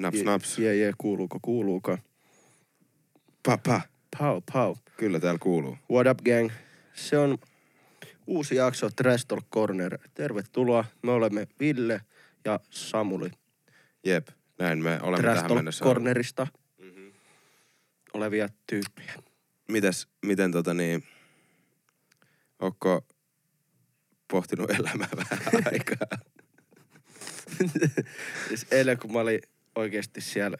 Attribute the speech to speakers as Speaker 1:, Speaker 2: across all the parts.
Speaker 1: Naps naps.
Speaker 2: Jee, jee, kuuluuko, kuuluuko?
Speaker 1: Papa.
Speaker 2: Pau, pau.
Speaker 1: Kyllä täällä kuuluu.
Speaker 2: What up, gang? Se on uusi jakso Trash Talk Corner. Tervetuloa. Me olemme Ville ja Samuli
Speaker 1: Jep, näin me olemme
Speaker 2: Trash
Speaker 1: tähän
Speaker 2: Talk
Speaker 1: mennessä.
Speaker 2: Cornerista olevia tyyppejä.
Speaker 1: Mites, miten tota niin, ootko pohtinut elämää vähän aikaa?
Speaker 2: Siis eilen kun mä olin oikeasti siellä,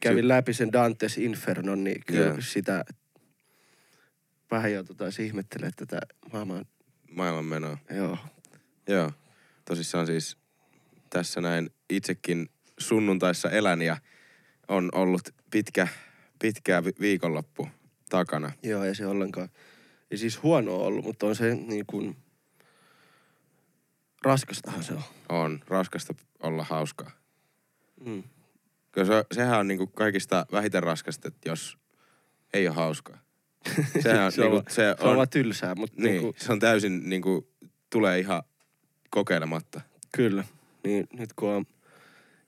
Speaker 2: kävin läpi sen Dantes Infernon, niin kyllä
Speaker 1: Joo.
Speaker 2: sitä vähän jo tota ihmettelee tätä maailman,
Speaker 1: Maailman menoa.
Speaker 2: joo.
Speaker 1: Joo. Tosissaan siis tässä näin itsekin sunnuntaissa elän ja on ollut pitkä, pitkä vi- viikonloppu takana.
Speaker 2: Joo, ei se ollenkaan, ei siis huono ollut, mutta on se niin kuin, raskastahan se on.
Speaker 1: On raskasta olla hauskaa.
Speaker 2: Mm.
Speaker 1: Kyllä se, sehän on niinku kaikista vähiten raskasta, että jos ei ole hauskaa. Sehän on,
Speaker 2: se, on,
Speaker 1: niinku, se
Speaker 2: se on
Speaker 1: on,
Speaker 2: vaan tylsää, mutta
Speaker 1: niin,
Speaker 2: niin kuin,
Speaker 1: se on täysin niinku, tulee ihan kokeilematta.
Speaker 2: kyllä. Niin, nyt kun on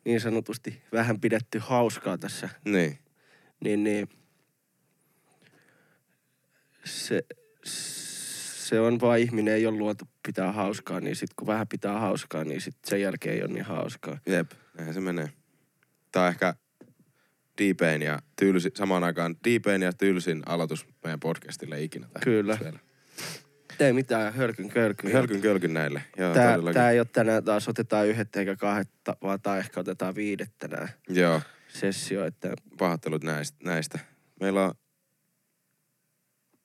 Speaker 2: niin sanotusti vähän pidetty hauskaa tässä
Speaker 1: Niin,
Speaker 2: niin, niin se, se on vaan ihminen ei ole luotu pitää hauskaa, niin sit kun vähän pitää hauskaa, niin sit sen jälkeen ei ole niin hauskaa.
Speaker 1: jep, näinhän se menee. Tää on ehkä Deepain ja tylsin, samaan aikaan Deepain ja tylsin aloitus meidän podcastille ikinä. tähän
Speaker 2: Kyllä.
Speaker 1: vielä.
Speaker 2: Ei mitään, hölkyn kölkyn.
Speaker 1: Hölkyn kölkyn näille. Joo,
Speaker 2: Tää, tää ei ole tänään taas otetaan yhdet eikä kahdetta, vaan tää ehkä otetaan viidet tänään
Speaker 1: Joo,
Speaker 2: sessio, että
Speaker 1: pahoittelut näistä. näistä. Meillä on...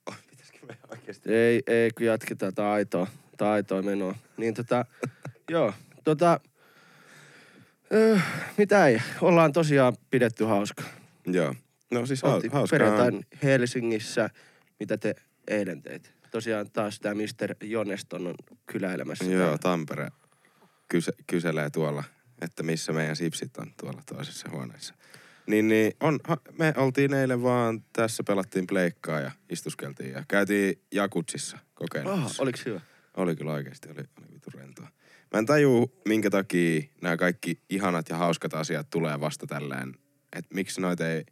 Speaker 1: Oh, pitäisikö me oikeasti?
Speaker 2: ei, ei kun jatketaan tää aitoa, tää aitoa menoa. Niin tota, joo, tota, öö, mitä ei, ollaan tosiaan pidetty hauskaa.
Speaker 1: Joo. No siis hau- hauskaa.
Speaker 2: perjantain Helsingissä. Mitä te eilen teitte? Tosiaan taas tämä Mr. Joneston on kyläilemässä.
Speaker 1: Joo,
Speaker 2: täällä.
Speaker 1: Tampere kyse, kyselee tuolla, että missä meidän sipsit on tuolla toisessa huoneessa. Niin, niin on, ha, me oltiin eilen vaan, tässä pelattiin pleikkaa ja istuskeltiin ja käytiin Jakutsissa kokeilemassa.
Speaker 2: oliko hyvä?
Speaker 1: Oli kyllä oikeasti, oli, oli vitu rentoa. Mä en tajuu, minkä takia nämä kaikki ihanat ja hauskat asiat tulee vasta tällään. Että miksi noita ei,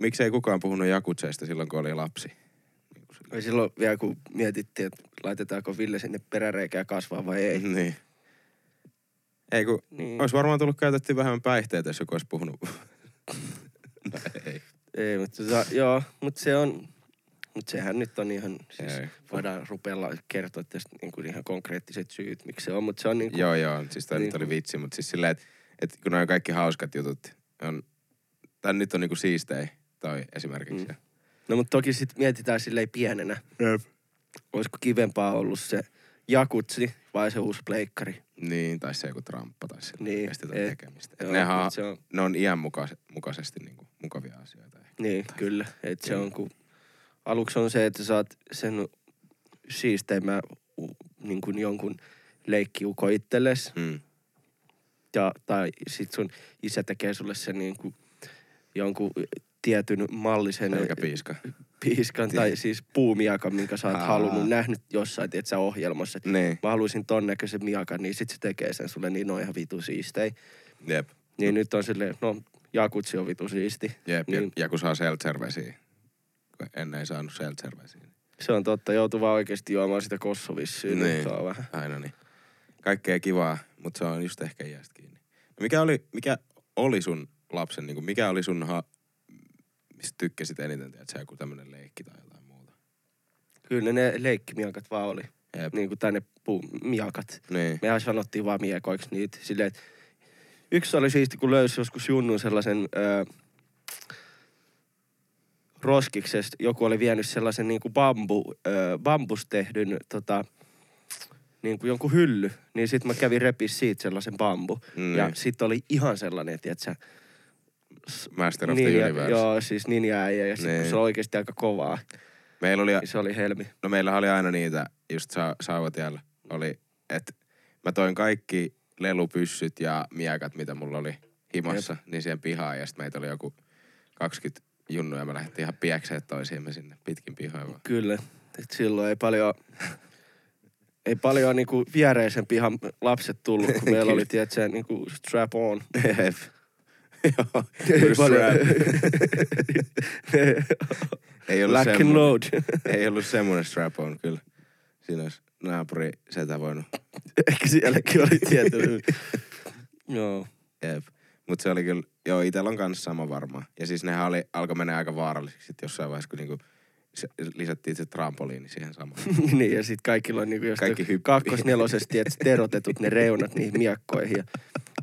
Speaker 1: miksi ei kukaan puhunut jakutseista silloin, kun oli lapsi. Niin
Speaker 2: silloin vielä kun mietittiin, että laitetaanko Ville sinne peräreikään kasvaa vai ei.
Speaker 1: Niin. Ei kun,
Speaker 2: Niin.
Speaker 1: olisi varmaan tullut käytettyä vähemmän päihteitä, jos joku olisi puhunut. no ei.
Speaker 2: Ei, mutta tota, joo, mutta se on, mutta sehän nyt on ihan, siis
Speaker 1: Ei.
Speaker 2: voidaan rupella kertoa tästä niin kuin ihan konkreettiset syyt, miksi se on, mutta se on niin kuin,
Speaker 1: Joo, joo, siis toi
Speaker 2: Niin
Speaker 1: nyt oli
Speaker 2: kuin-
Speaker 1: vitsi, mutta siis silleen, että et kun noin kaikki hauskat jutut on, tää nyt on niinku siistei toi esimerkiksi.
Speaker 2: Mm. No mutta toki sitten mietitään silleen pienenä. Olisiko kivempaa ollut se jakutsi vai se uusi pleikkari?
Speaker 1: Niin, tai se joku tramppa tai se
Speaker 2: Niin,
Speaker 1: estetä
Speaker 2: ei.
Speaker 1: tekemistä.
Speaker 2: Joo,
Speaker 1: Joo, Nehän,
Speaker 2: se on-
Speaker 1: ne on iän muka- mukaisesti niinku mukavia asioita. ehkä.
Speaker 2: Niin, kyllä. Et se on kun, aluksi on se, että sä saat sen siisteimmän niin kuin jonkun leikkiuko itsellesi.
Speaker 1: Mm.
Speaker 2: Ja, tai sit sun isä tekee sulle sen niin kuin jonkun tietyn mallisen
Speaker 1: Selkäpiiska.
Speaker 2: piiskan tai siis puumiakan, minkä sä oot
Speaker 1: Aa.
Speaker 2: halunnut, nähnyt jossain, tiedät sä ohjelmassa.
Speaker 1: Niin,
Speaker 2: Mä haluaisin ton näköisen miakan, niin sit se tekee sen sulle, niin on ihan vitu siistei.
Speaker 1: jep.
Speaker 2: Niin nyt on silleen, no jakutsi on vitu siisti.
Speaker 1: Jep,
Speaker 2: Niin.
Speaker 1: niin. ja, ja kun saa seltservesiä. Ennen ei saanut seltservesiä.
Speaker 2: Se on totta, joutuu vaan oikeasti juomaan sitä kossovissiin. Niin. On vähän.
Speaker 1: Aina niin. Kaikkea kivaa, mutta se on just ehkä iästä kiinni. No mikä oli, mikä oli sun lapsen, niin kuin, mikä oli sun, ha, mistä tykkäsit eniten, että se joku tämmönen leikki tai jotain muuta?
Speaker 2: Kyllä ne leikkimiakat vaan oli.
Speaker 1: Jep.
Speaker 2: Niin kuin tänne puumiakat.
Speaker 1: Niin.
Speaker 2: Mehän sanottiin vaan miekoiksi niitä. Silleen, että yksi oli siisti, kun löysi joskus junnun sellaisen öö, roskiksesta. Joku oli vienyt sellaisen niin kuin bambu, öö, bambus tehdyn tota, niin kuin jonkun hylly. Niin sit mä kävin repis siitä sellaisen bambu.
Speaker 1: Niin.
Speaker 2: Ja sit oli ihan sellainen, tietsä,
Speaker 1: Master of the
Speaker 2: ninja,
Speaker 1: Universe.
Speaker 2: joo, siis ninja äijä. Ja sit,
Speaker 1: Niin.
Speaker 2: se on oikeasti aika kovaa.
Speaker 1: Meillä oli,
Speaker 2: Niin se oli helmi.
Speaker 1: no meillä oli aina niitä, just sa, sauvatiellä oli, että mä toin kaikki lelupyssyt ja miekat, mitä mulla oli himassa, Jep. niin siihen pihaan. Ja sitten meitä oli joku 20 junnuja, me lähdettiin ihan piekseen toisiimme sinne pitkin pihoja vaan.
Speaker 2: Kyllä. Et silloin ei paljon Ei paljon niinku viereisen pihan lapset tullut, kun meillä oli, tiedätkö, niinku strap on.
Speaker 1: Joo.
Speaker 2: Ei
Speaker 1: Kyllä
Speaker 2: paljon.
Speaker 1: Ei ollut
Speaker 2: Black and load.
Speaker 1: Ei ollut semmonen strap on kyllä. Siinä olisi naapuri setä voinut.
Speaker 2: Ehkä sielläkin oli tietysti. Joo.
Speaker 1: Jep. Mut se oli kyllä, joo itellä on kanssa sama varmaan. Ja siis nehän oli, alkoi mennä aika vaarallisiksi sit jossain vaiheessa, kun niinku se, lisättiin se trampoliini siihen samaan.
Speaker 2: niin, ja sitten kaikilla on niinku jostain
Speaker 1: Kaikki
Speaker 2: kakkosnelosesti, että terotetut ne reunat niihin miakkoihin. Ja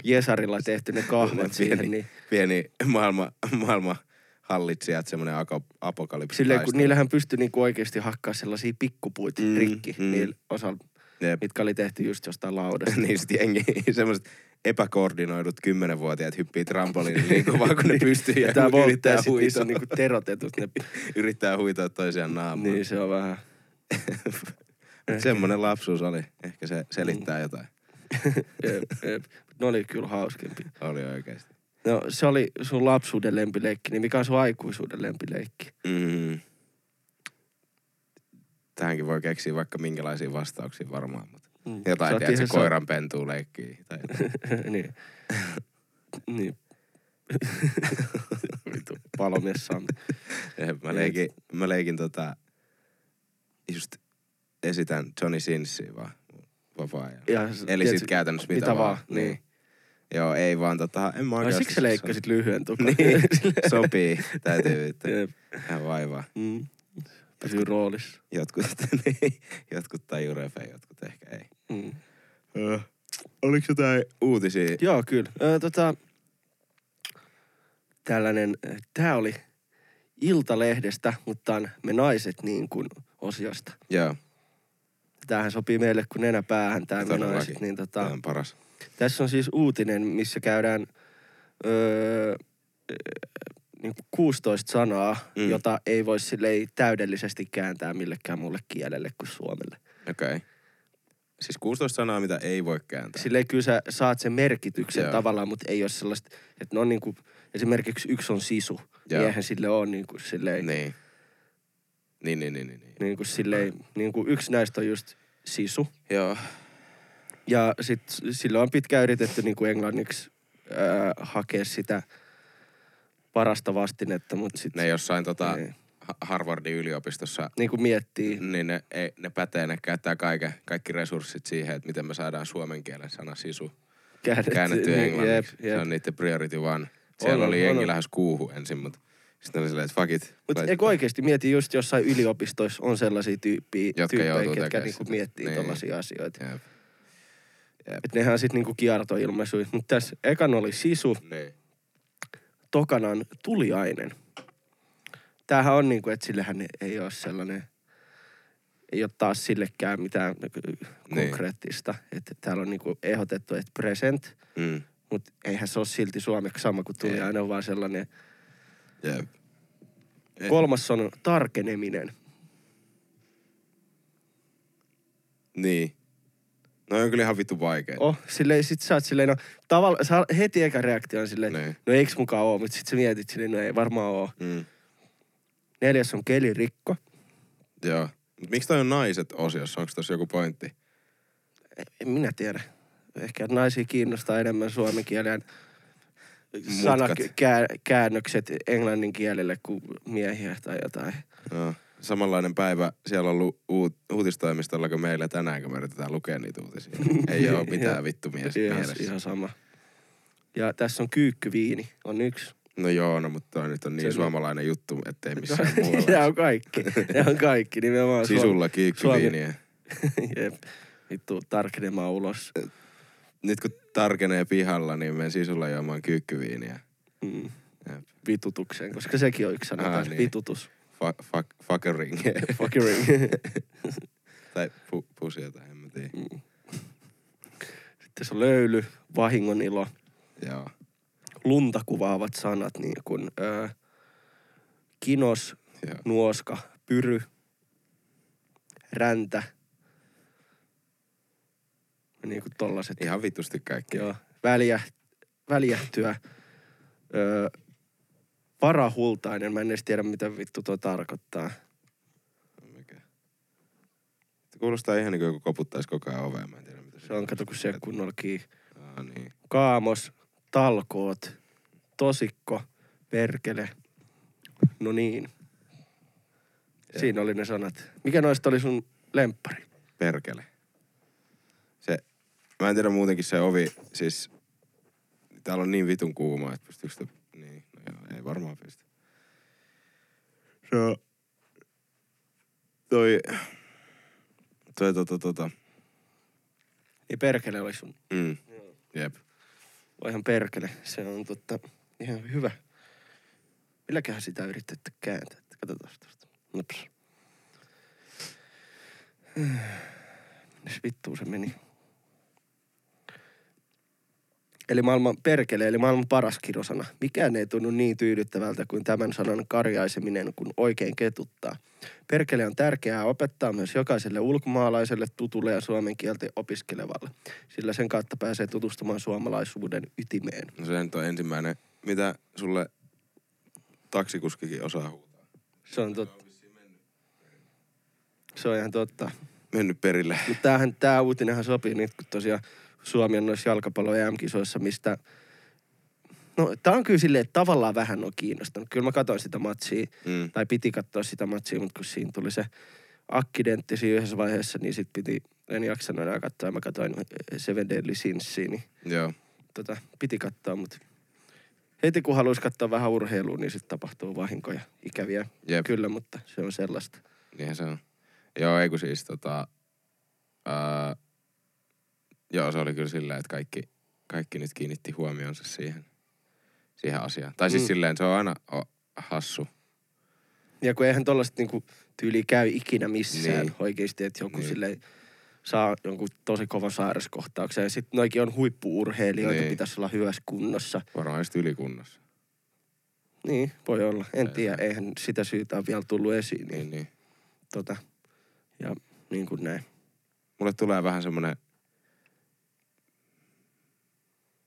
Speaker 2: Jesarilla tehty ne kahvat siihen, niin
Speaker 1: pieni maailma, maailma hallitsijat, semmoinen apokalypsi.
Speaker 2: silleen kun niillähän pystyi niinku oikeasti hakkaa sellaisia pikkupuita
Speaker 1: Mm,
Speaker 2: rikki
Speaker 1: mm.
Speaker 2: niillä osalla,
Speaker 1: Jep.
Speaker 2: mitkä oli tehty just jostain laudasta.
Speaker 1: niin sit jengi, semmoiset epäkoordinoidut kymmenenvuotiaat hyppii trampoliinin liikuvaan, kun ne pystyy ja,
Speaker 2: ja tää
Speaker 1: yrittää huitoa.
Speaker 2: on niinku terotetut ne.
Speaker 1: yrittää huitoa toisiaan naamaan.
Speaker 2: niin se on vähän.
Speaker 1: Mut Semmonen lapsuus oli. Ehkä se selittää jotain.
Speaker 2: Jep, jep. Ne oli kyllä hauskempi.
Speaker 1: Oli oikeesti.
Speaker 2: No se oli sun lapsuuden lempileikki, niin mikä on sun aikuisuuden lempileikki?
Speaker 1: Mm. Tähänkin voi keksiä vaikka minkälaisia vastauksia varmaan, mutta
Speaker 2: Mm.
Speaker 1: jotain, tiedätkö,
Speaker 2: ihan sa-
Speaker 1: koiran pentuu leikkii. Tai
Speaker 2: niin. niin. Vittu, palomies Sami.
Speaker 1: Mä leikin, mä leikin tota, just esitän Johnny Sinsia vaan vapaa-ajalla. Eli sit käytännössä mitä,
Speaker 2: mitä
Speaker 1: vaan.
Speaker 2: vaan,
Speaker 1: Niin.
Speaker 2: niin.
Speaker 1: Joo, ei vaan tota, en mä
Speaker 2: Ai
Speaker 1: oikeasti...
Speaker 2: siksi sä leikkasit lyhyen tukan.
Speaker 1: Niin, sopii. Täytyy.
Speaker 2: Jep.
Speaker 1: Ihan vaivaa.
Speaker 2: Mm. Pysyy roolissa.
Speaker 1: Jotkut, niin, jotkut tajuu refejä, jotkut ehkä ei.
Speaker 2: Mm.
Speaker 1: Uh, oliko jotain uutisia?
Speaker 2: Joo, kyllä. Ö, tota, tällainen, ö, tää oli Iltalehdestä, mutta on Me naiset niin kuin osiosta.
Speaker 1: Joo,
Speaker 2: Tämähän sopii meille kuin nenä päähän, tämä Me naiset. Niin tota,
Speaker 1: tämä on paras.
Speaker 2: Tässä on siis uutinen, missä käydään öö, niin kuin 16 sanaa,
Speaker 1: Mm.
Speaker 2: jota ei voi silleen täydellisesti kääntää millekään muulle kielelle kuin suomelle.
Speaker 1: Okei. Okay. Siis 16 sanaa, mitä ei voi kääntää.
Speaker 2: Silleen kyllä sä saat sen merkityksen
Speaker 1: Joo.
Speaker 2: Tavallaan, mutta ei ole sellaista, että ne on niin kuin, esimerkiksi yksi on sisu.
Speaker 1: Joo.
Speaker 2: Niin eihän sille ole niin kuin silleen,
Speaker 1: Niin. Niin, niin, niin, niin. niin.
Speaker 2: niin kuin silleen, niin kuin yksi näistä on just sisu.
Speaker 1: Joo.
Speaker 2: Ja sitten sillä on pitkään yritetty niin kuin englanniksi ää, hakea sitä parasta vastinetta, mutta
Speaker 1: Ne
Speaker 2: sitten
Speaker 1: jossain tota,
Speaker 2: Niin.
Speaker 1: Ha- Harvardin yliopistossa,
Speaker 2: niin kuin miettii.
Speaker 1: niin ne, ei, ne pätee, ne käyttää kaiken, kaikki resurssit siihen, että miten me saadaan suomen kielen sana sisu
Speaker 2: Käännetty,
Speaker 1: käännetty
Speaker 2: niin,
Speaker 1: englanniksi.
Speaker 2: Jep, jep.
Speaker 1: Se on niiden priority one. Siellä
Speaker 2: On,
Speaker 1: oli jengi
Speaker 2: on.
Speaker 1: lähes kuuhu ensin, mutta sitten oli silleen, että fuck it.
Speaker 2: Mutta eikö oikeasti mieti just jossain yliopistoissa on sellaisia tyyppiä,
Speaker 1: Jotka
Speaker 2: tyyppejä,
Speaker 1: joutuu
Speaker 2: ketkä niinku miettii
Speaker 1: Niin.
Speaker 2: tollaisia asioita.
Speaker 1: Jep.
Speaker 2: Et nehän on sitten niinku kiertoilmaisuja. Mutta tässä ekan oli sisu,
Speaker 1: Niin.
Speaker 2: Tokana on tuliainen. Tämähän on niinku, että sillehän ei ole sellainen, ei ole taas sillekään mitään
Speaker 1: Niin.
Speaker 2: konkreettista. Että täällä on niinku ehdotettu, että present,
Speaker 1: Mm.
Speaker 2: mutta eihän se ole silti suomeksi sama kuin tuliainen, on vaan sellainen.
Speaker 1: Eh.
Speaker 2: Kolmas on tarkeneminen.
Speaker 1: Niin. No on kyllä ihan vittu vaikea.
Speaker 2: Oh, silleen sit sä oot silleen, no tavalla, sä heti eka reaktio on silleen,
Speaker 1: Niin.
Speaker 2: no eiks mukaan oo, mutta sit sä mietit silleen, no ei varmaan oo.
Speaker 1: Mm.
Speaker 2: Neljäs on kelirikko.
Speaker 1: Joo. Mut miksi toi on naiset osiossa? Onko tossa joku pointti?
Speaker 2: En minä tiedä. Ehkä naisia kiinnostaa enemmän suomen kielen sanakäännökset englannin kielelle kuin miehiä tai jotain.
Speaker 1: Joo. Samanlainen päivä siellä on ollut uut, uutistoimistolla kuin meillä tänään, kun me yritetään lukea niitä uutisia. Ei ole mitään vittu mies
Speaker 2: Ihan,
Speaker 1: mielessä.
Speaker 2: ihan sama. Ja tässä on kyykkyviini, on yksi.
Speaker 1: No joo, no mutta toi nyt on niin
Speaker 2: Se on-
Speaker 1: suomalainen juttu, ettei missään muualla.
Speaker 2: Nämä on kaikki. Nämä on kaikki, nimenomaan
Speaker 1: Sisulla kiikkyviiniä.
Speaker 2: Suomi. Jep. Vittu, tarkenemaan ulos.
Speaker 1: Nyt kun tarkenee pihalla, niin menen sisulla juomaan kyykkyviiniä.
Speaker 2: Mm.
Speaker 1: Jep.
Speaker 2: Vitutukseen, koska sekin on yksi sana.
Speaker 1: Ah, niin.
Speaker 2: Vitutus.
Speaker 1: Fuck, fuck, fuckering.
Speaker 2: Fuckering.
Speaker 1: tai pu, pusia tai en mä tiedä.
Speaker 2: Mm. Sitten se on löyly, vahingon ilo,
Speaker 1: Joo.
Speaker 2: lunta kuvaavat sanat, niin kuin ö, kinos,
Speaker 1: Joo.
Speaker 2: nuoska, pyry, räntä. Niin kuin tollaset.
Speaker 1: Ihan vitusti kaikki.
Speaker 2: Joo. Väliä, väljähtyä. Öö, varahultainen. Mä en edes tiedä, mitä vittu tuo tarkoittaa.
Speaker 1: Mikä? kuulostaa ihan niin kuin joku koputtaisi koko ajan ovea. Mä en tiedä, mitä
Speaker 2: Se on, kato, kun se kunnolla kiinni.
Speaker 1: Ah, niin.
Speaker 2: Kaamos, talkoot, tosikko, perkele. No niin. Siinä oli ne sanat. Mikä noista oli sun lemppari?
Speaker 1: Perkele. Se, mä en tiedä muutenkin se ovi, siis täällä on niin vitun kuuma, että pystyykö sitä, ei varmaan pysty. Se on, toi, toi tota tota,
Speaker 2: Niin perkele oli sun.
Speaker 1: mm, jep.
Speaker 2: Voihan perkele. Se on totta ihan hyvä. Milläköhän sitä yritetty kääntää? Katsotaan tosta. Naps. Missä vittuun se meni? Eli maailman perkele, eli maailman paras kirosana. Mikään ei tunnu niin tyydyttävältä kuin tämän sanan karjaiseminen, kun oikein ketuttaa. Perkele on tärkeää opettaa myös jokaiselle ulkomaalaiselle, tutulle ja suomen kieltä opiskelevalle, sillä sen kautta pääsee tutustumaan suomalaisuuden ytimeen.
Speaker 1: No se on ensimmäinen, mitä sulle taksikuskikin osaa huutaa.
Speaker 2: Se on totta. Se on ihan totta.
Speaker 1: Mennyt perille.
Speaker 2: Mutta tämähän, tää uutinenhan sopii nyt, kun tosiaan Suomi on noissa jalkapallo EM-kisoissa, mistä... No, tää on kyllä silleen, että tavallaan vähän on kiinnostanut. Kyllä mä katsoin sitä matsia,
Speaker 1: Mm.
Speaker 2: tai piti katsoa sitä matsia, mutta kun siinä tuli se akkidentti siinä yhdessä vaiheessa, niin sit piti, en jaksanut enää katsoa, ja mä katsoin Seven Deadly Sinsia, niin
Speaker 1: Joo.
Speaker 2: tota, piti katsoa, mutta heti kun haluaisi katsoa vähän urheilua, niin sitten tapahtuu vahinkoja, ikäviä.
Speaker 1: Jep.
Speaker 2: Kyllä, mutta se on sellaista.
Speaker 1: Niinhän se on. Joo, ei kun siis tota... Ää, joo, se oli kyllä silleen, että kaikki, kaikki nyt kiinnitti huomionsa siihen, siihen asiaan. Tai siis
Speaker 2: Mm.
Speaker 1: silleen, se on aina o, hassu.
Speaker 2: Ja kun eihän tollaset niinku tyyli käy ikinä missään niin. Oikeesti, että joku niin. Silleen saa jonkun tosi kovan sairaskohtauksen. Ja sitten noikin on huippuurheilijoita, niin. Pitäisi olla hyvässä kunnossa.
Speaker 1: Varmaan just ylikunnossa.
Speaker 2: Niin, voi olla. En
Speaker 1: Ei.
Speaker 2: tiedä, eihän sitä syytä ole vielä tullut esiin. Niin,
Speaker 1: Niin, niin.
Speaker 2: tota, ja niin kuin näin.
Speaker 1: Mulle tulee vähän semmonen,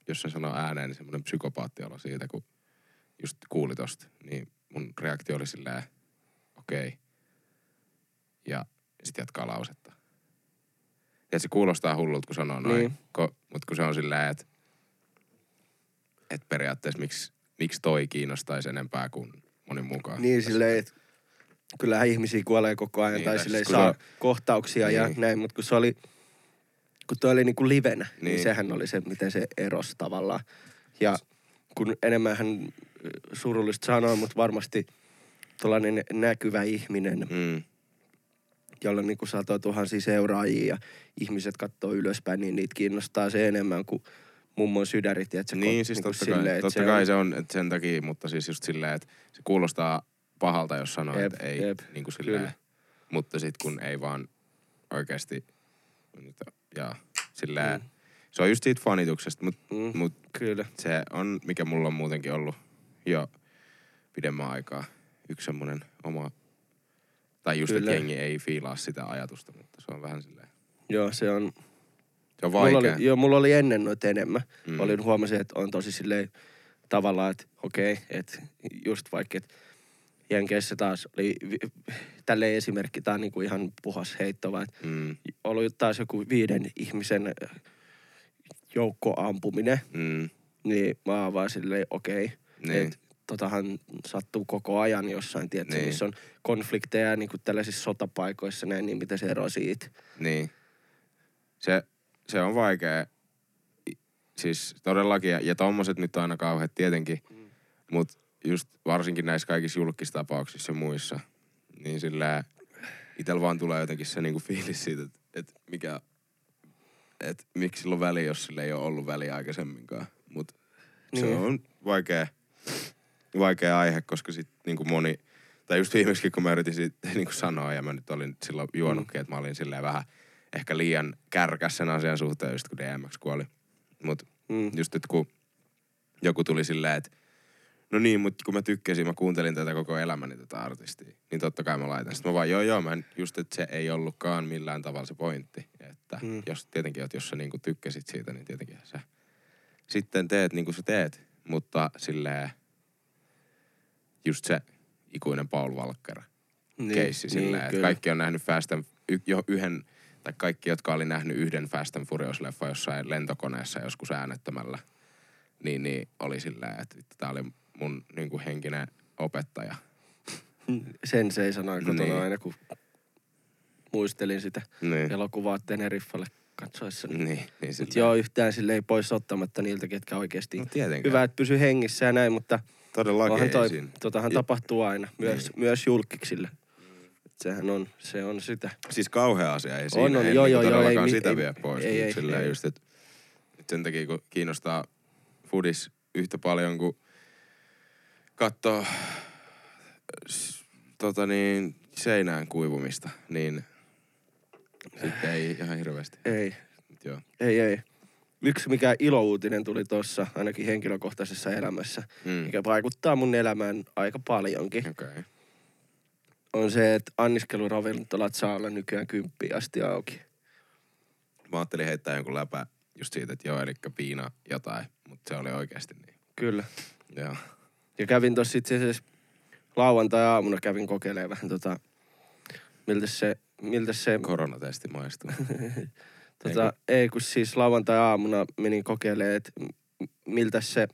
Speaker 1: jos sen sanoo ääneen, niin semmonen psykopaattiolo siitä, kun just kuuli tosta. Niin mun reaktio oli silleen, okei. Okay. Ja sit jatkaa lausetta. Ja se kuulostaa hullulta, kun sanoo noin.
Speaker 2: Niin.
Speaker 1: Ko, mut kun se on silleen, että et periaatteessa miksi, miksi toi kiinnostaisi enempää kuin moni mukaan.
Speaker 2: Niin silleen, että kyllähän ihmisiä kuolee koko ajan
Speaker 1: Niin,
Speaker 2: tai silleen
Speaker 1: siis kun
Speaker 2: saa kohtauksia ja
Speaker 1: Niin.
Speaker 2: näin, mutta kun se oli, kun toi oli niinku livenä, niin. niin
Speaker 1: Niin.
Speaker 2: sehän oli se, miten se erosi tavallaan. Ja kun enemmän hän surullista sanoa, mutta varmasti tuollainen näkyvä ihminen,
Speaker 1: Mm,
Speaker 2: jolla on niinku satoja tuhansia seuraajia ja ihmiset katsoo ylöspäin, niin niitä kiinnostaa se enemmän kuin mummon sydärit. Et se
Speaker 1: niin, siis
Speaker 2: niinku
Speaker 1: totta
Speaker 2: silleen,
Speaker 1: kai,
Speaker 2: että
Speaker 1: totta
Speaker 2: se
Speaker 1: kai
Speaker 2: on-
Speaker 1: se on että sen takia, mutta siis just silleen, että se kuulostaa pahalta, jos sanoo,
Speaker 2: Jep,
Speaker 1: että ei
Speaker 2: jep,
Speaker 1: niin kuin silleen.
Speaker 2: kyllä.
Speaker 1: Mutta sit kun ei vaan oikeasti, ja silleen,
Speaker 2: Mm.
Speaker 1: se on just siitä fanituksesta, mutta
Speaker 2: Mm,
Speaker 1: mut
Speaker 2: Kyllä.
Speaker 1: se on, mikä mulla on muutenkin ollut jo pidemmän aikaa, yksi semmonen oma, tai just,
Speaker 2: Kyllä.
Speaker 1: että jengi ei fiilaa sitä ajatusta, mutta se on vähän silleen,
Speaker 2: Joo, se on,
Speaker 1: se on
Speaker 2: Mulla
Speaker 1: vaikea.
Speaker 2: oli, joo, mulla oli ennen noita enemmän. Mm. Olin huomasin, että on tosi silleen tavallaan, että okei, että just vaikka, että Jenkeissä taas oli tälleen esimerkki, tää on niinku ihan puhas heitto, vaan
Speaker 1: Mm,
Speaker 2: oli taas joku viiden ihmisen joukkoampuminen,
Speaker 1: mm,
Speaker 2: niin mä oon vaan silleen okei,
Speaker 1: niin,
Speaker 2: että totahan sattuu koko ajan jossain, tietysti,
Speaker 1: Niin.
Speaker 2: missä on konflikteja niin kuin tällaisissa sotapaikoissa näin, niin mitä se ero siitä.
Speaker 1: niin. Se, se on vaikea. Siis todellakin, ja, ja tommoset nyt on aina kauheat tietenkin,
Speaker 2: Mm.
Speaker 1: mutta just varsinkin näissä kaikissa julkistapauksissa ja muissa, niin sillä itsellä vaan tulee jotenkin se niinku fiilis siitä, että et mikä, että miksi sillä on väliä, jos sillä ei ole ollut väliä aikaisemminkaan. Mutta niin. se on vaikea, vaikea aihe, koska sit niinku moni, tai just viimeksi kun mä yritin siitä niinku sanoa, ja mä nyt olin silloin juonutkin, että mä olin silleen vähän ehkä liian kärkäs sen asian suhteen, just kun DMX kuoli. Mutta
Speaker 2: Mm.
Speaker 1: just nyt kun joku tuli silleen, että no niin, mutta kun mä tykkäsin, mä kuuntelin tätä koko elämäni tätä artistia, niin totta kai mä laitan. Sitten mä vaan, joo joo, mä en, just että se ei ollutkaan millään tavalla se pointti. Että
Speaker 2: Mm.
Speaker 1: jos tietenkin, että jos sä niinku tykkäsit siitä, niin tietenkin sä sitten teet niin kuin sä teet. Mutta silleen just se ikuinen Paul Walker
Speaker 2: Niin,
Speaker 1: keissi silleen, että kaikki on nähnyt Fast and, y, jo yhden tai kaikki, jotka oli nähnyt yhden Fast and Furious-leffa jossain lentokoneessa joskus äänettömällä, niin, niin oli silleen, että tämä oli mun niin kuin henkinen opettaja.
Speaker 2: Sen se ei sanoa kotona
Speaker 1: Niin.
Speaker 2: aina, kun muistelin sitä
Speaker 1: Niin,
Speaker 2: elokuvaa Teneriffalle katsoessa.
Speaker 1: niin, niin
Speaker 2: Mut
Speaker 1: silleen.
Speaker 2: joo, yhtään sille ei pois ottamatta niiltä, ketkä oikeasti
Speaker 1: No tietenkään.
Speaker 2: hyvä, että pysy hengissä ja näin, mutta
Speaker 1: Todellakin
Speaker 2: toi,
Speaker 1: siinä.
Speaker 2: totahan tapahtuu aina, myös,
Speaker 1: Niin.
Speaker 2: myös julkiksille. Et sehän on, se on sitä.
Speaker 1: Siis kauhea asia, ei
Speaker 2: On,
Speaker 1: siinä.
Speaker 2: on,
Speaker 1: en
Speaker 2: joo,
Speaker 1: niinku
Speaker 2: joo, joo,
Speaker 1: todellakaan
Speaker 2: ei
Speaker 1: sitä
Speaker 2: ei-
Speaker 1: vie pois.
Speaker 2: ei,
Speaker 1: Ei,
Speaker 2: ei, ei.
Speaker 1: just, että et sen takia kun kiinnostaa fudis yhtä paljon kuin katsoo s- tota niin, seinään kuivumista, niin sitten ei ihan hirveästi.
Speaker 2: Ei,
Speaker 1: Mut Joo.
Speaker 2: ei, ei. Yksi mikä ilouutinen tuli tuossa, ainakin henkilökohtaisessa elämässä,
Speaker 1: Mm.
Speaker 2: mikä vaikuttaa mun elämään aika paljonkin,
Speaker 1: Okei. Okay.
Speaker 2: on se, että anniskeluravintolat saa olla nykyään kymppiä asti auki.
Speaker 1: Mä ajattelin heittää jonkun läpä just siitä, että joo, eli piina jotain, mutta se oli oikeasti niin.
Speaker 2: Kyllä.
Speaker 1: Joo.
Speaker 2: Ja kävin tossa itse asiassa lauantai-aamuna kävin kokeilemaan vähän tota, miltä se, miltä se,
Speaker 1: Koronatesti maistuu.
Speaker 2: tota, ei kun siis lauantai-aamuna menin kokeilemaan, että miltä se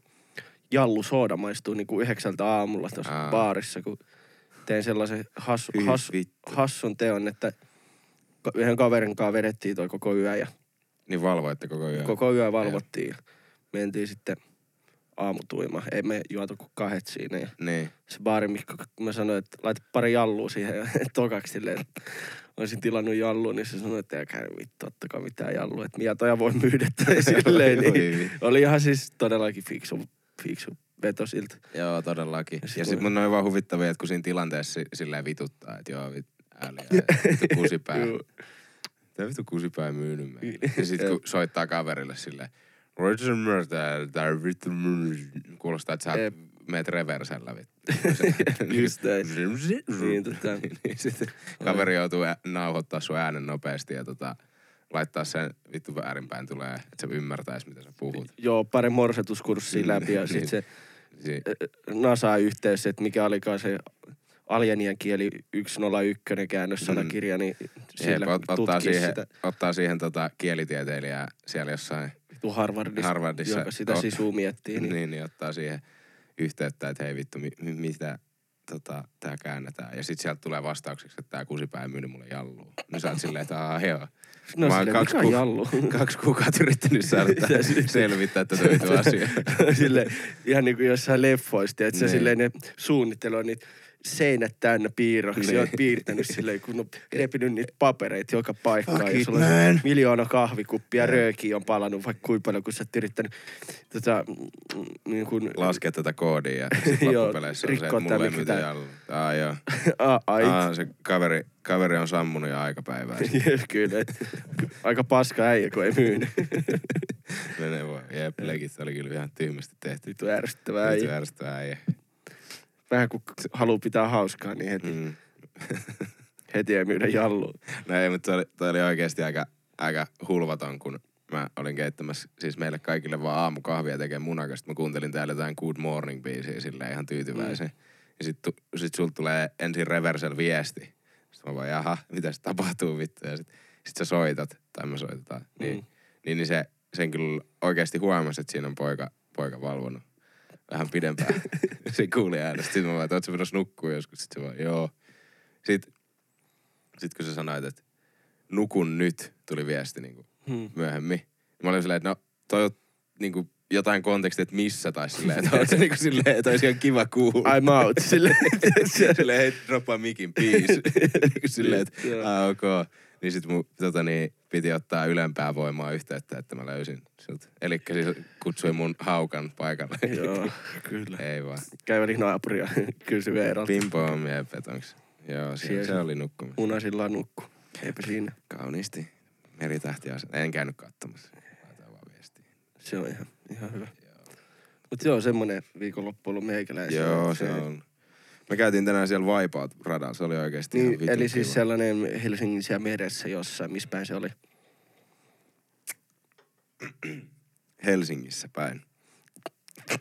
Speaker 2: jallu sooda maistuu niin kuin yhdeksältä aamulla tuossa
Speaker 1: Aa.
Speaker 2: baarissa, kun tein sellaisen hassu,
Speaker 1: Hyi
Speaker 2: hassu,
Speaker 1: vittu.
Speaker 2: hassun teon, että yhden kaverin kanssa vedettiin toi koko yö ja
Speaker 1: Niin valvoitte koko yön.
Speaker 2: koko yö valvottiin ja mentiin sitten aamutuima. Ei me juotu kuin kahdet siinä ja
Speaker 1: Niin.
Speaker 2: se baarimikko, kun mä sanoin, että laita pari jallua siihen ja tokaksi silleen, että olisin tilannut jalluun, niin se sanoi, että älkää vittu, ottakaa mitään jallua, että mietoja voi myydä tai silleen. Niin oli ihan siis todellakin fiksu, fiksu veto siltä.
Speaker 1: Joo, todellakin.
Speaker 2: Ja sit
Speaker 1: sitten mun on vaan huvittavia, että kun siinä tilanteessa si- silleen vituttaa, että joo, vit, ääliä, vittu kusipää. Tämä vittu kusipää myynyt meille. Ja sitten kun soittaa kaverille silleen, Voitko sä myöntää, tää vittu myy-" Kuulostaa, että sä
Speaker 2: Jep.
Speaker 1: meet reversellä vittu.
Speaker 2: Just näin. Niin, tota.
Speaker 1: niin sitten kaveri joutuu ä- nauhoittaa sun äänen nopeasti ja tota, laittaa sen vittu väärinpäin tulee, että se ymmärtäisi, mitä sä puhut.
Speaker 2: Joo, pari morsetuskurssia läpi ja
Speaker 1: Niin.
Speaker 2: sitten se
Speaker 1: Si-
Speaker 2: NASA-yhteys, että mikä olikaan se alienien kieli 101 käännössanakirja, niin siellä
Speaker 1: ot- ottaa siihen,
Speaker 2: sitä
Speaker 1: ottaa siihen tota kielitieteilijää siellä jossain
Speaker 2: vittu Harvardissa,
Speaker 1: Harvardissa.
Speaker 2: joka sitä
Speaker 1: Ot-
Speaker 2: sisua miettii.
Speaker 1: niin.
Speaker 2: Niin.
Speaker 1: niin, ottaa siihen yhteyttä, että hei vittu, mi, mi, mitä tota, tää käännetään. Ja sitten sieltä tulee vastaukseksi, että tää kusipää ei myynyt mulle jallua. No sä oot silleen, että aah joo.
Speaker 2: No
Speaker 1: Mä oon
Speaker 2: silleen,
Speaker 1: kaksi
Speaker 2: mikä
Speaker 1: ku-
Speaker 2: jallu?
Speaker 1: Kaksi kuukautta yrittänyt saada selvittää tätä vittu asiaa.
Speaker 2: sille ihan niin kuin jossain leffoista, että se silleen ne suunnittelee niitä seinät täynnä piirroksi.
Speaker 1: Niin.
Speaker 2: Oot piirtänyt silleen, kun on repinyt niitä papereita joka paikkaan.
Speaker 1: Fuck
Speaker 2: Ja sulla on miljoona kahvikuppia,
Speaker 1: Niin.
Speaker 2: röökiä on palannut vaikka kuinka paljon, kun sä oot yrittänyt tota, niin kuin,
Speaker 1: Laskea tätä koodia ja sit
Speaker 2: Joo,
Speaker 1: loppupeleissä on se, että mulle ei jallua. Aa joo.
Speaker 2: a, ai,
Speaker 1: Aa, se kaveri, kaveri on sammunut jo aikapäivää.
Speaker 2: Kyllä, et, aika paska äijä, kun ei myynyt.
Speaker 1: Menee vaan. Jep, legit oli kyllä ihan tyhmästi tehty.
Speaker 2: Vittu ärsyttävää
Speaker 1: Vittu
Speaker 2: äijä.
Speaker 1: ärsyttävää äijä.
Speaker 2: Vähän kun haluaa pitää hauskaa, niin heti,
Speaker 1: Mm.
Speaker 2: heti ei myydä jallua.
Speaker 1: No ei, mutta toi oli, toi oli oikeasti aika, aika hulvaton, kun mä olin keittämässä siis meille kaikille vaan aamukahvia tekemään munakasta. Mä kuuntelin täällä jotain Good Morning biisiä silleen ihan tyytyväisen. Mm. Ja sit, tu, sit sulta tulee ensin reversel viesti. Sitten mä vaan, jaha, mitä se tapahtuu vittu. Ja sit, sit sä soitat, tai me soitetaan. Niin,
Speaker 2: Mm.
Speaker 1: niin, niin se, sen kyllä oikeasti huomasi, että siinä on poika, poika valvonut vähän pidempään. se kuuli äänestä. Sitten mä vaan, että oot sä menossa nukkuu joskus? Sitten se vaan, joo. Sitten sit kun sä sanoit, että nukun nyt, tuli viesti niin kuin
Speaker 2: Hmm.
Speaker 1: myöhemmin. Mä olin silleen, että no toi on niin kuin jotain kontekstia, että missä tai silleen, että oot sä niin kuin silleen, että olisi ihan kiva kuulla.
Speaker 2: I'm out. Silleen,
Speaker 1: silleen, hei, droppaa mikin biis. niin kuin silleen, että ah, ok. Niin sit mun tota niin, piti ottaa ylempää voimaa yhteyttä, että mä löysin sut. Elikkä siis kutsuin mun haukan paikalle.
Speaker 2: Joo, kyllä.
Speaker 1: Ei vaan.
Speaker 2: Kävelin naapuria, kysyi Veeralta.
Speaker 1: Pimpoom ja petonks. Joo, se,
Speaker 2: Siellä
Speaker 1: se
Speaker 2: se-
Speaker 1: oli nukkumassa.
Speaker 2: Munasilla nukku. Eipä siinä.
Speaker 1: Kauniisti. Meritähti En käynyt katsomassa. Laitan vaan viestiä.
Speaker 2: Se on ihan, ihan hyvä. Mutta joo, semmonen viikonloppu ollut meikäläisen.
Speaker 1: Joo, se on. Me käytiin tänään siellä Vaipaat radalla. Se oli oikeasti ihan
Speaker 2: Niin,
Speaker 1: vitun
Speaker 2: eli siis
Speaker 1: kiva.
Speaker 2: sellainen Helsingin siellä meressä jossain, missä päin se oli.
Speaker 1: Helsingissä päin.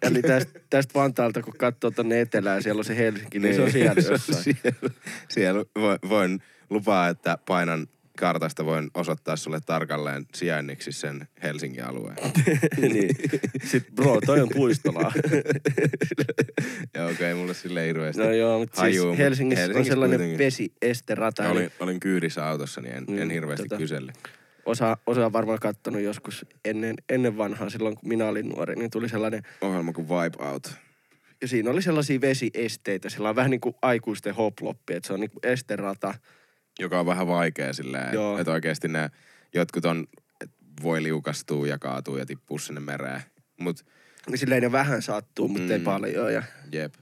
Speaker 2: Eli tästä, tästä Vantaalta, kun katsoo tonne etelään, siellä on se Helsinki, niin, se on siellä
Speaker 1: se on
Speaker 2: jossain.
Speaker 1: siellä, siellä voin, voin lupaa, että painan kartasta voin osoittaa sulle tarkalleen sijainniksi sen Helsingin alueen.
Speaker 2: niin. Sitten bro, toi on puistolaa.
Speaker 1: ja okei, okay, mulle sille hirveästi.
Speaker 2: no joo, mutta siis
Speaker 1: mut
Speaker 2: Helsingissä, on
Speaker 1: Helsingissä
Speaker 2: sellainen
Speaker 1: kuitenkin.
Speaker 2: vesiesterata.
Speaker 1: Mä
Speaker 2: Eli
Speaker 1: olin, olin kyydissä autossa, niin en,
Speaker 2: Mm,
Speaker 1: en hirveästi
Speaker 2: tota-
Speaker 1: kyselle.
Speaker 2: osa, osa on varmaan kattonut joskus ennen, ennen vanhaa, silloin kun minä olin nuori, niin tuli sellainen,
Speaker 1: Ohjelma kuin Vibe Out.
Speaker 2: ja siinä oli sellaisia vesiesteitä, sillä on vähän niin kuin aikuisten hoploppi, että se on niin kuin esterata.
Speaker 1: Joka on vähän vaikea silleen,
Speaker 2: Joo.
Speaker 1: että et oikeasti ne jotkut on, voi liukastua ja kaatua ja tippua sinne mereen. Mut
Speaker 2: Niin silleen ne vähän sattuu, mutta ei
Speaker 1: Mm.
Speaker 2: paljon. Ja,
Speaker 1: Jep.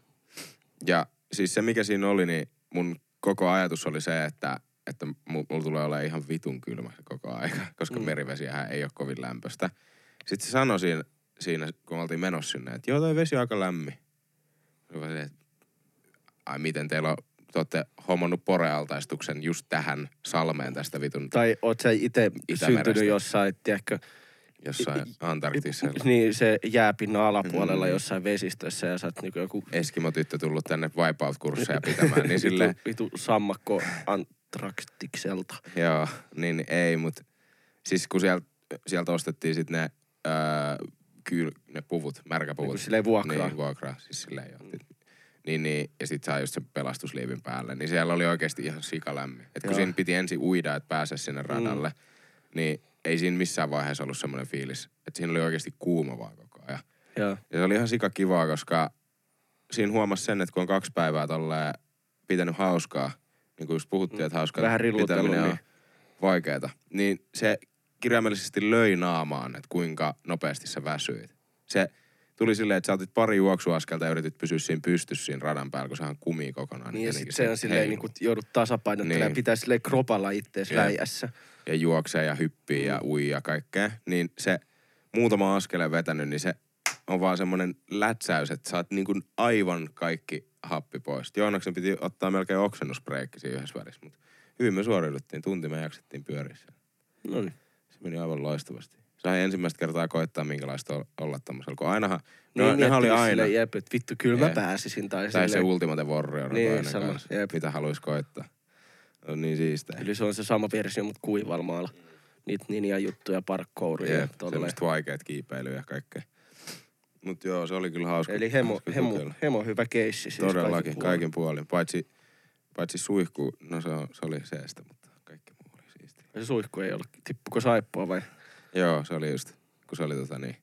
Speaker 1: Ja siis se, mikä siinä oli, niin mun koko ajatus oli se, että, että mu- mulla tulee olemaan ihan vitun kylmä koko aika, koska
Speaker 2: Mm.
Speaker 1: merivesiähän ei ole kovin lämpöistä. Sitten se sanoi siinä, siinä, kun me oltiin menossa sinne, että joo, toi vesi on aika lämmin. Mä olin, että ai miten teillä on, te olette hommannut porealtaistuksen just tähän salmeen tästä vitun
Speaker 2: tai oot sä itse syntynyt jossain, tiedätkö,
Speaker 1: jossain Antarktisella.
Speaker 2: niin se jääpinnan alapuolella
Speaker 1: Mm.
Speaker 2: jossain vesistössä ja sä oot niinku joku
Speaker 1: Eskimo-tyttö tullut tänne wipeout-kursseja pitämään, niin sille
Speaker 2: vitu, vitu sammakko antraktikselta.
Speaker 1: Joo, niin niin ei, mutta siis kun sieltä, sieltä ostettiin sitten ne, öö, kyl, ne puvut,
Speaker 2: Niin
Speaker 1: märkäpuvut.
Speaker 2: kuin silleen vuokraa.
Speaker 1: Niin, vuokraa, siis silleen joo. Niin, niin, ja sit saa just sen pelastusliivin päälle. Niin siellä oli oikeasti ihan sikalämmin. Et kun
Speaker 2: Joo.
Speaker 1: siinä piti ensin uida, että pääse sinne radalle, niin ei siinä missään vaiheessa ollut semmoinen fiilis, että siinä oli oikeasti kuuma vaan koko ajan.
Speaker 2: Joo.
Speaker 1: Ja se oli ihan sika kivaa, koska siinä huomasi sen, että kun on kaksi päivää tolleen pitänyt hauskaa, niin kuin just puhuttiin, että hauskaa
Speaker 2: Vähän
Speaker 1: pitäminen on
Speaker 2: niin.
Speaker 1: vaikeeta, niin se kirjaimellisesti löi naamaan, että kuinka nopeasti sä väsyit. Se tuli silleen, että sä otit pari juoksuaskelta ja yritit pysyä siinä pystyssä siinä radan päällä, kun sehän kumii kokonaan.
Speaker 2: Niin ja
Speaker 1: jotenkin
Speaker 2: sit se on silleen
Speaker 1: heiluu.
Speaker 2: niinku joudut tasapainottelemaan ja
Speaker 1: Niin.
Speaker 2: pitää silleen kropalla ittees läjässä.
Speaker 1: ja juoksee ja hyppii ja ui ja kaikkea, niin se muutama askeleen vetänyt, niin se on vaan semmoinen lätsäys, että saat niin kuin aivan kaikki happi pois. Joonaksen piti ottaa melkein oksennusbreikki siinä yhdessä välissä, mutta hyvin me suoriuduttiin. Tunti me jaksettiin pyörissä.
Speaker 2: No niin.
Speaker 1: Se meni aivan loistavasti. Sain ensimmäistä kertaa koittaa, minkälaista ol- olla tämmöisellä, kun ainahan,
Speaker 2: Niin,
Speaker 1: no, nehän oli aina.
Speaker 2: silleen, jep, että vittu, kyllä mä
Speaker 1: Jep.
Speaker 2: pääsisin. Tai,
Speaker 1: Tai se Ultimate Warrior
Speaker 2: Niin,
Speaker 1: toinen
Speaker 2: sama,
Speaker 1: kanssa,
Speaker 2: jep.
Speaker 1: mitä haluaisi koittaa. On niin siistejä.
Speaker 2: Eli se on se sama versio, mutta kuivalmaalla. Niitä ninja-juttuja, parkouria ja
Speaker 1: Jep, semmoista vaikeat kiipeilyä ja kaikkea. Mut joo, se oli kyllä hauska.
Speaker 2: Eli hemo,
Speaker 1: hauska
Speaker 2: hemo,
Speaker 1: kokeilla.
Speaker 2: hemo hyvä keissi siis
Speaker 1: Todellakin,
Speaker 2: puolin.
Speaker 1: kaikin puolin. Paitsi, paitsi suihku, no se, on, se oli seestä, mutta kaikki muu oli siistiä.
Speaker 2: Se suihku ei ollut. Tippuko saippua vai?
Speaker 1: Joo, se oli just, kun se oli tota niin.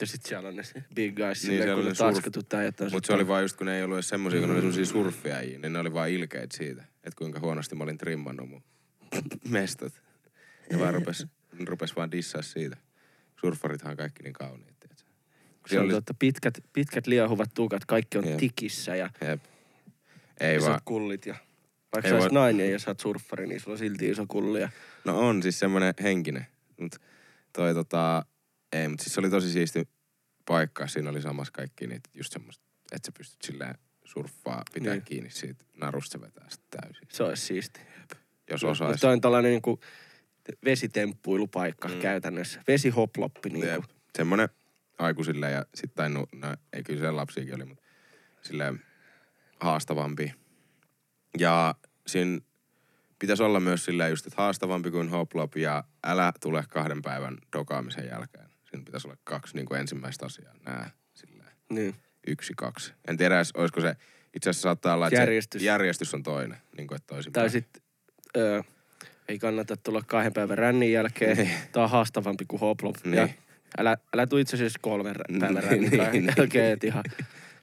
Speaker 2: Ja sit siellä on ne big guys,
Speaker 1: Niin,
Speaker 2: silleen, kun ne
Speaker 1: ne surf-
Speaker 2: taskatut äijät on
Speaker 1: Mutta se oli vaan just, kun ne ei ollut edes semmosia, kun ne oli semmosia surffiajia, niin ne oli vaan ilkeitä siitä, että kuinka huonosti mä olin trimmannut mun mestat. Ja vaan rupes, rupes vaan dissaa siitä. Surffarithan on kaikki niin kauniit, tiedätkö? Kun
Speaker 2: Se on
Speaker 1: oli,
Speaker 2: totta, pitkät, pitkät liehuvat tukat, kaikki on
Speaker 1: Jep.
Speaker 2: tikissä ja
Speaker 1: jep. Ei
Speaker 2: isot
Speaker 1: vaan,
Speaker 2: kullit. Ja, vaikka
Speaker 1: Ei
Speaker 2: sä
Speaker 1: voi-
Speaker 2: nainen ja sä oot surffari, niin sulla on silti iso kulli. Ja,
Speaker 1: No on siis semmoinen henkinen. Mut toi tota, ei, mutta siis se oli tosi siisti paikka. Siinä oli samassa kaikki niitä just semmoista, että sä pystyt silleen surffaa, pitää
Speaker 2: Niin.
Speaker 1: niin. kiinni siitä narusta vetää sitä täysin.
Speaker 2: se olisi siisti.
Speaker 1: Jos
Speaker 2: Mutta
Speaker 1: osais.
Speaker 2: toi on tällainen niinku vesitemppuilupaikka mm. Käytännössä. Vesihoploppi niinku.
Speaker 1: Jep. Semmoinen aikuisille ja sitten tainu, no ei kyllä siellä lapsiakin oli, mutta silleen haastavampi. Ja siinä pitäisi olla myös silleen just, että haastavampi kuin hoplop ja älä tule kahden päivän dokaamisen jälkeen. Siinä pitäisi olla kaksi niin kuin ensimmäistä asiaa. Nää silleen
Speaker 2: Niin.
Speaker 1: yksi, kaksi. En tiedä, edes, olisiko se, itse asiassa saattaa olla, että
Speaker 2: Järjestys.
Speaker 1: Järjestys on toinen, niin kuin että.
Speaker 2: Tai sitten öö, ei kannata tulla kahden päivän rännin jälkeen.
Speaker 1: Niin.
Speaker 2: Tämä on haastavampi kuin hoplop.
Speaker 1: Niin.
Speaker 2: Ja älä, älä tuu itse asiassa kolmen päivän
Speaker 1: Niin,
Speaker 2: rännin
Speaker 1: niin,
Speaker 2: niin,
Speaker 1: niin.
Speaker 2: jälkeen, ihan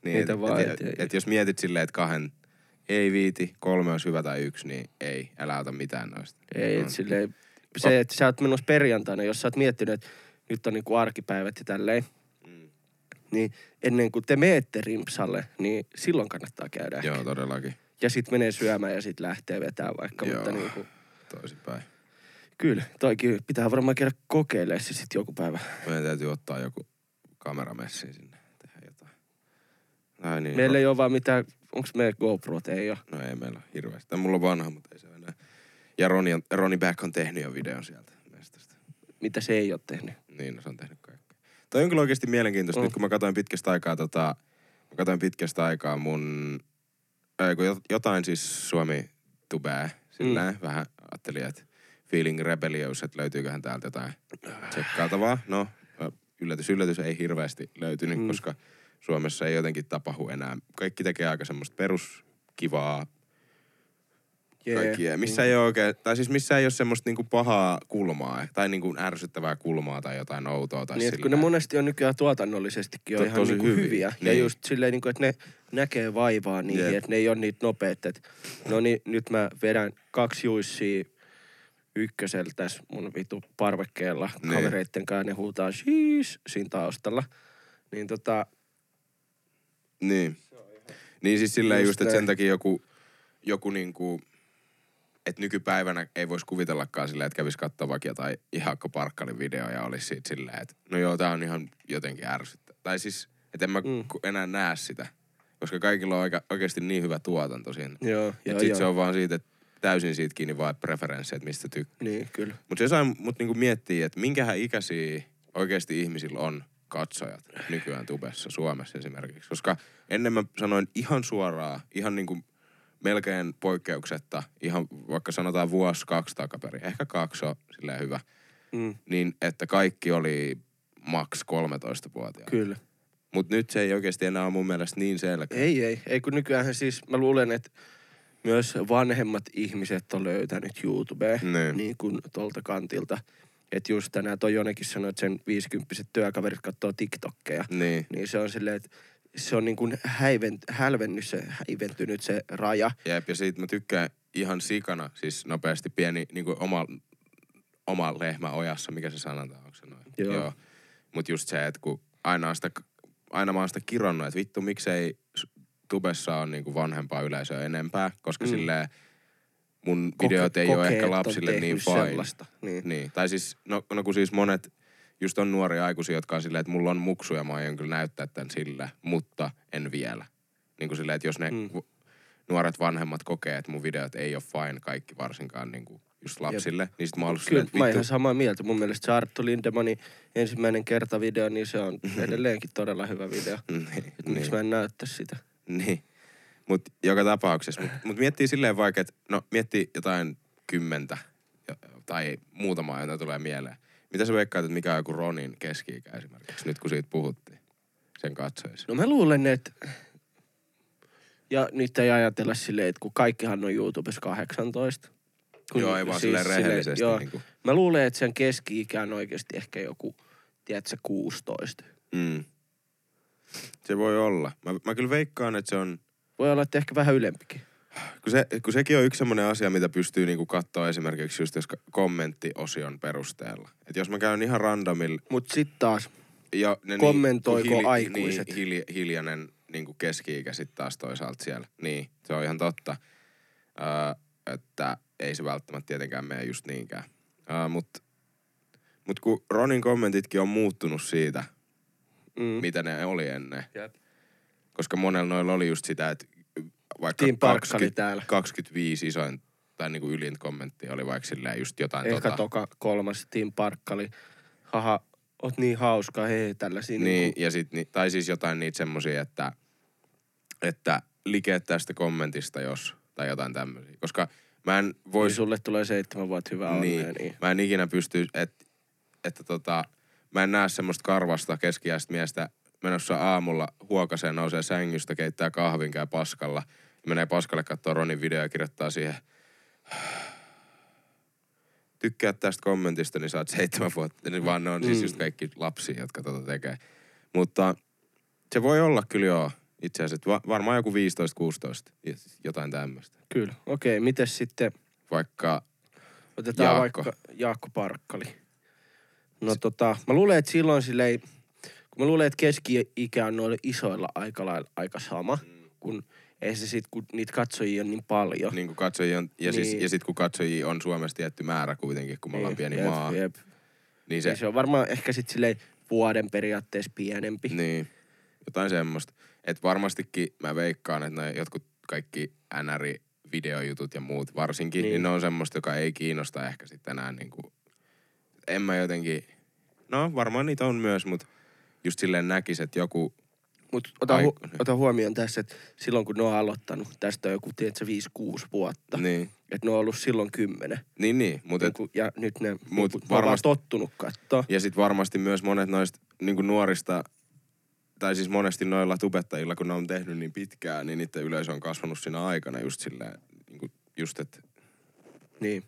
Speaker 1: Niin,
Speaker 2: niitä
Speaker 1: et,
Speaker 2: vaan.
Speaker 1: et,
Speaker 2: et-
Speaker 1: et, et, jos mietit silleen, että kahden ei viiti, kolme olisi hyvä tai yksi, niin ei, älä ota mitään noista.
Speaker 2: Ei,
Speaker 1: Mm.
Speaker 2: et silleen, se, että sä oot menossa perjantaina, jos sä oot miettinyt, että nyt on niinku arkipäivät ja tälleen,
Speaker 1: Mm.
Speaker 2: niin ennen kuin te meette rimpsalle, niin silloin kannattaa käydä.
Speaker 1: Joo, todellakin.
Speaker 2: Ja sitten menee syömään ja sitten lähtee vetää vaikka,
Speaker 1: Joo.
Speaker 2: mutta niinku,
Speaker 1: Toisinpäin.
Speaker 2: kyllä, toikin pitää varmaan käydä kokeilemaan se sitten joku päivä.
Speaker 1: Meidän täytyy ottaa joku kameramessi sinne, tehdä jotain. Ai niin,
Speaker 2: Meillä ei ole vaan mitään, onks meillä GoProt? Ei ole.
Speaker 1: No ei meillä hirveästi. Tai mulla on vanha, mutta ei se enää. Ja Roni, on, Roni Back on tehnyt jo videon sieltä mestasta.
Speaker 2: Mitä se ei ole tehnyt.
Speaker 1: Niin, no se on tehnyt kaikkea. Toi on kyllä oikeasti mielenkiintoista.
Speaker 2: Mm.
Speaker 1: Nyt kun mä katsoin pitkästä aikaa tota, mä katsoin pitkästä aikaa mun, ei, kun jot- jotain siis Suomi tubää, sillä mm. vähän ajattelin, että Feeling Rebellious, että löytyyköhän täältä jotain tsekkaatavaa. No, yllätys, yllätys ei hirveästi löytynyt, mm. koska Suomessa ei jotenkin tapahdu enää. Kaikki tekee aika semmoista peruskivaa
Speaker 2: Jee,
Speaker 1: kaikkia. Missä ei ole oikein, tai siis missä ei ole semmoista niinku pahaa kulmaa, tai niinku ärsyttävää kulmaa tai jotain outoa. Tai
Speaker 2: Niin, kun ne monesti on nykyään tuotannollisestikin on
Speaker 1: To-
Speaker 2: ihan
Speaker 1: tosi
Speaker 2: niinku
Speaker 1: hyviä.
Speaker 2: hyviä. Ja
Speaker 1: Niin.
Speaker 2: just silleen, niinku, että ne näkee vaivaa niihin, että ne ei ole niitä nopeita. No niin, nyt mä vedän kaksi juissia ykkösellä tässä mun vitu parvekkeella
Speaker 1: Niin.
Speaker 2: kavereitten kanssa. Ne huutaa siis siinä taustalla. Niin tota,
Speaker 1: Niin. Niin siis silleen
Speaker 2: Just
Speaker 1: just, että sen takia joku, joku niinku, että nykypäivänä ei voisi kuvitellakaan silleen, että kävisi katsoa vaikka jotain Ihakko Parkkalin video ja olisi siitä silleen, että no joo, tää on ihan jotenkin ärsyttä. Tai siis, että en mä Mm. enää näe sitä. Koska kaikilla on oika, oikeasti niin hyvä tuotanto siinä.
Speaker 2: joo,
Speaker 1: Joo,
Speaker 2: joo,
Speaker 1: sit
Speaker 2: joo.
Speaker 1: se on vaan siitä, että täysin siitä kiinni vaan preferenssi, että mistä tykkää.
Speaker 2: Niin, kyllä.
Speaker 1: Mutta se sai mut niinku miettiä, että minkähän ikäisiä oikeasti ihmisillä on katsojat nykyään tubessa, Suomessa esimerkiksi. Koska ennen mä sanoin ihan suoraan, ihan niinku melkein poikkeuksetta, ihan vaikka sanotaan vuosi, kaksi takaperin, ehkä kaksi on silleen hyvä,
Speaker 2: Mm,
Speaker 1: niin että kaikki oli maks 13-vuotiaita.
Speaker 2: kyllä.
Speaker 1: Mutta nyt se ei oikeasti enää ole mun mielestä niin selkeä.
Speaker 2: Ei, ei. Ei kun nykyään siis, mä luulen, että myös vanhemmat ihmiset on löytänyt YouTubea
Speaker 1: Niin.
Speaker 2: niin kuin tuolta kantilta. Että just tänään toi Jonekin sanoi, että sen 50 työkaverit katsoo TikTokkeja.
Speaker 1: Niin.
Speaker 2: Niin se on silleen, että se on niin kuin häivent, hälvennyt se, häiventynyt se raja.
Speaker 1: Jep, ja siitä mä tykkään ihan sikana, siis nopeasti pieni niinku oma, oma lehmä ojassa, mikä se sanotaan, onko se noin?
Speaker 2: Joo.
Speaker 1: Joo. Mut just se, että kun aina, on sitä, aina mä oon sitä kironnut, että vittu miksei tubessa on niinku vanhempaa yleisöä enempää, koska
Speaker 2: Mm.
Speaker 1: silleen mun
Speaker 2: Koke-
Speaker 1: videot ei ole ehkä lapsille niin fine.
Speaker 2: Niin.
Speaker 1: Niin, tai siis, no, no kun siis monet, just on nuoria aikuisia, jotka on silleen, että mulla on muksuja, mä aion kyllä näyttää tämän sillä, mutta en vielä. Niin kuin silleen, että jos ne
Speaker 2: Mm.
Speaker 1: nuoret vanhemmat kokee, että mun videot ei ole fine kaikki varsinkaan niin kuin just lapsille, niin sit mä oon
Speaker 2: Kyllä,
Speaker 1: silleen,
Speaker 2: mä ihan samaa mieltä. Mun mielestä se Arttu Lindemanin ensimmäinen kerta video, niin se on edelleenkin todella hyvä video.
Speaker 1: niin,
Speaker 2: Et miksi mä en näyttä sitä?
Speaker 1: niin. Mut joka tapauksessa, mut, mut miettii silleen vaikka, että no miettii jotain kymmentä jo- tai muutamaa, jota tulee mieleen. Mitä sä veikkaat, että mikä on joku Ronin keski-ikä esimerkiksi, nyt kun siitä puhuttiin, sen katsoisi?
Speaker 2: No mä luulen, että... Ja nyt ei ajatella silleen, että kun kaikkihan on YouTubessa 18. Kun
Speaker 1: Joo, ei vaan silleen rehellisesti
Speaker 2: joo.
Speaker 1: niinku.
Speaker 2: Mä luulen, että sen keski-ikä on oikeasti ehkä joku, tiedätkö, 16.
Speaker 1: Mm. Se voi olla. Mä, mä kyllä veikkaan, että se on,
Speaker 2: Voi olla, että ehkä vähän ylempikin.
Speaker 1: Kun, se, kun sekin on yksi semmoinen asia, mitä pystyy niinku katsoa esimerkiksi just jos kommenttiosion perusteella. Et jos mä käyn ihan randomilla
Speaker 2: Mut sit taas,
Speaker 1: ja ne
Speaker 2: Kommentoiko
Speaker 1: niin,
Speaker 2: aikuiset?
Speaker 1: Niin, hilja, hiljainen niin kuin keski-ikä sitten taas toisaalta siellä. Niin, se on ihan totta. Öö, että ei se välttämättä tietenkään mene just niinkään. Öö, Mutta mut kun Ronin kommentitkin on muuttunut siitä,
Speaker 2: mm.
Speaker 1: mitä ne oli ennen.
Speaker 2: Jep.
Speaker 1: Koska monella noilla oli just sitä, että vaikka
Speaker 2: Team Parkkali täällä.
Speaker 1: 25 isoin tai niinku ylin kommentti oli vaikka silleen just jotain
Speaker 2: Ehkä
Speaker 1: tota.
Speaker 2: toka kolmas Tim Parkkali. Haha, oot niin hauska, hei, tällaisia.
Speaker 1: Niin,
Speaker 2: niinku-
Speaker 1: ja sit, ni- tai siis jotain niitä semmosia, että, että like tästä kommentista jos, tai jotain tämmöisiä. Koska mä en
Speaker 2: Niin
Speaker 1: vois,
Speaker 2: sulle tulee seitsemän vuotta hyvää
Speaker 1: niin,
Speaker 2: onnea. Niin.
Speaker 1: mä en ikinä pysty, että, että tota, mä en näe semmoista karvasta keskiäistä miestä menossa aamulla huokaseen, nousee sängystä, keittää kahvin, käy paskalla, menee paskalle katsoa Ronin video ja kirjoittaa siihen, tykkää tästä kommentista, niin saat seitsemän vuotta. Niin vaan ne on siis
Speaker 2: Mm.
Speaker 1: just kaikki lapsia, jotka tota tekee. Mutta se voi olla kyllä joo, itse asiassa. Va- varmaan joku 15-16, jotain tämmöistä.
Speaker 2: Kyllä. Okei, mites sitten
Speaker 1: Vaikka,
Speaker 2: otetaan
Speaker 1: Jaakko.
Speaker 2: vaikka Jaakko Parkkali. No tota, mä luulen, että silloin silleen, kun mä luulen, että keski-ikä on noille isoilla aika lailla aika sama, kun ei se sit, kun niitä katsojia on niin paljon.
Speaker 1: niin kuin katsojia on, ja, siis,
Speaker 2: Niin.
Speaker 1: ja sit kun katsojia on Suomessa tietty määrä kuitenkin, kun me ollaan pieni
Speaker 2: jep,
Speaker 1: maa,
Speaker 2: Jep.
Speaker 1: niin
Speaker 2: Se,
Speaker 1: se,
Speaker 2: se on varmaan ehkä sitten silleen vuoden periaatteessa pienempi.
Speaker 1: niin, jotain semmoista. Että varmastikin mä veikkaan, että ne jotkut kaikki NR-videojutut ja muut varsinkin,
Speaker 2: Niin.
Speaker 1: niin. niin ne on semmoista, joka ei kiinnosta ehkä sitten enää niinku, en mä jotenkin, no varmaan niitä on myös, mutta just silleen näkis, että joku,
Speaker 2: Mutta ota, hu- ota huomioon tässä, että silloin kun ne on aloittanut, tästä on joku, tiedätkö, 5-6 vuotta.
Speaker 1: niin,
Speaker 2: Että ne on ollut silloin kymmenen.
Speaker 1: Niin, niin. Mutta
Speaker 2: Niin ja nyt ne,
Speaker 1: Mut
Speaker 2: mut varmasti... tottunut katsoa.
Speaker 1: Ja sitten varmasti myös monet noista niin nuorista, tai siis monesti noilla tubettajilla, kun ne on tehnyt niin pitkään, niin niiden yleisö on kasvanut siinä aikana just silleen, niin kuin just että,
Speaker 2: Niin.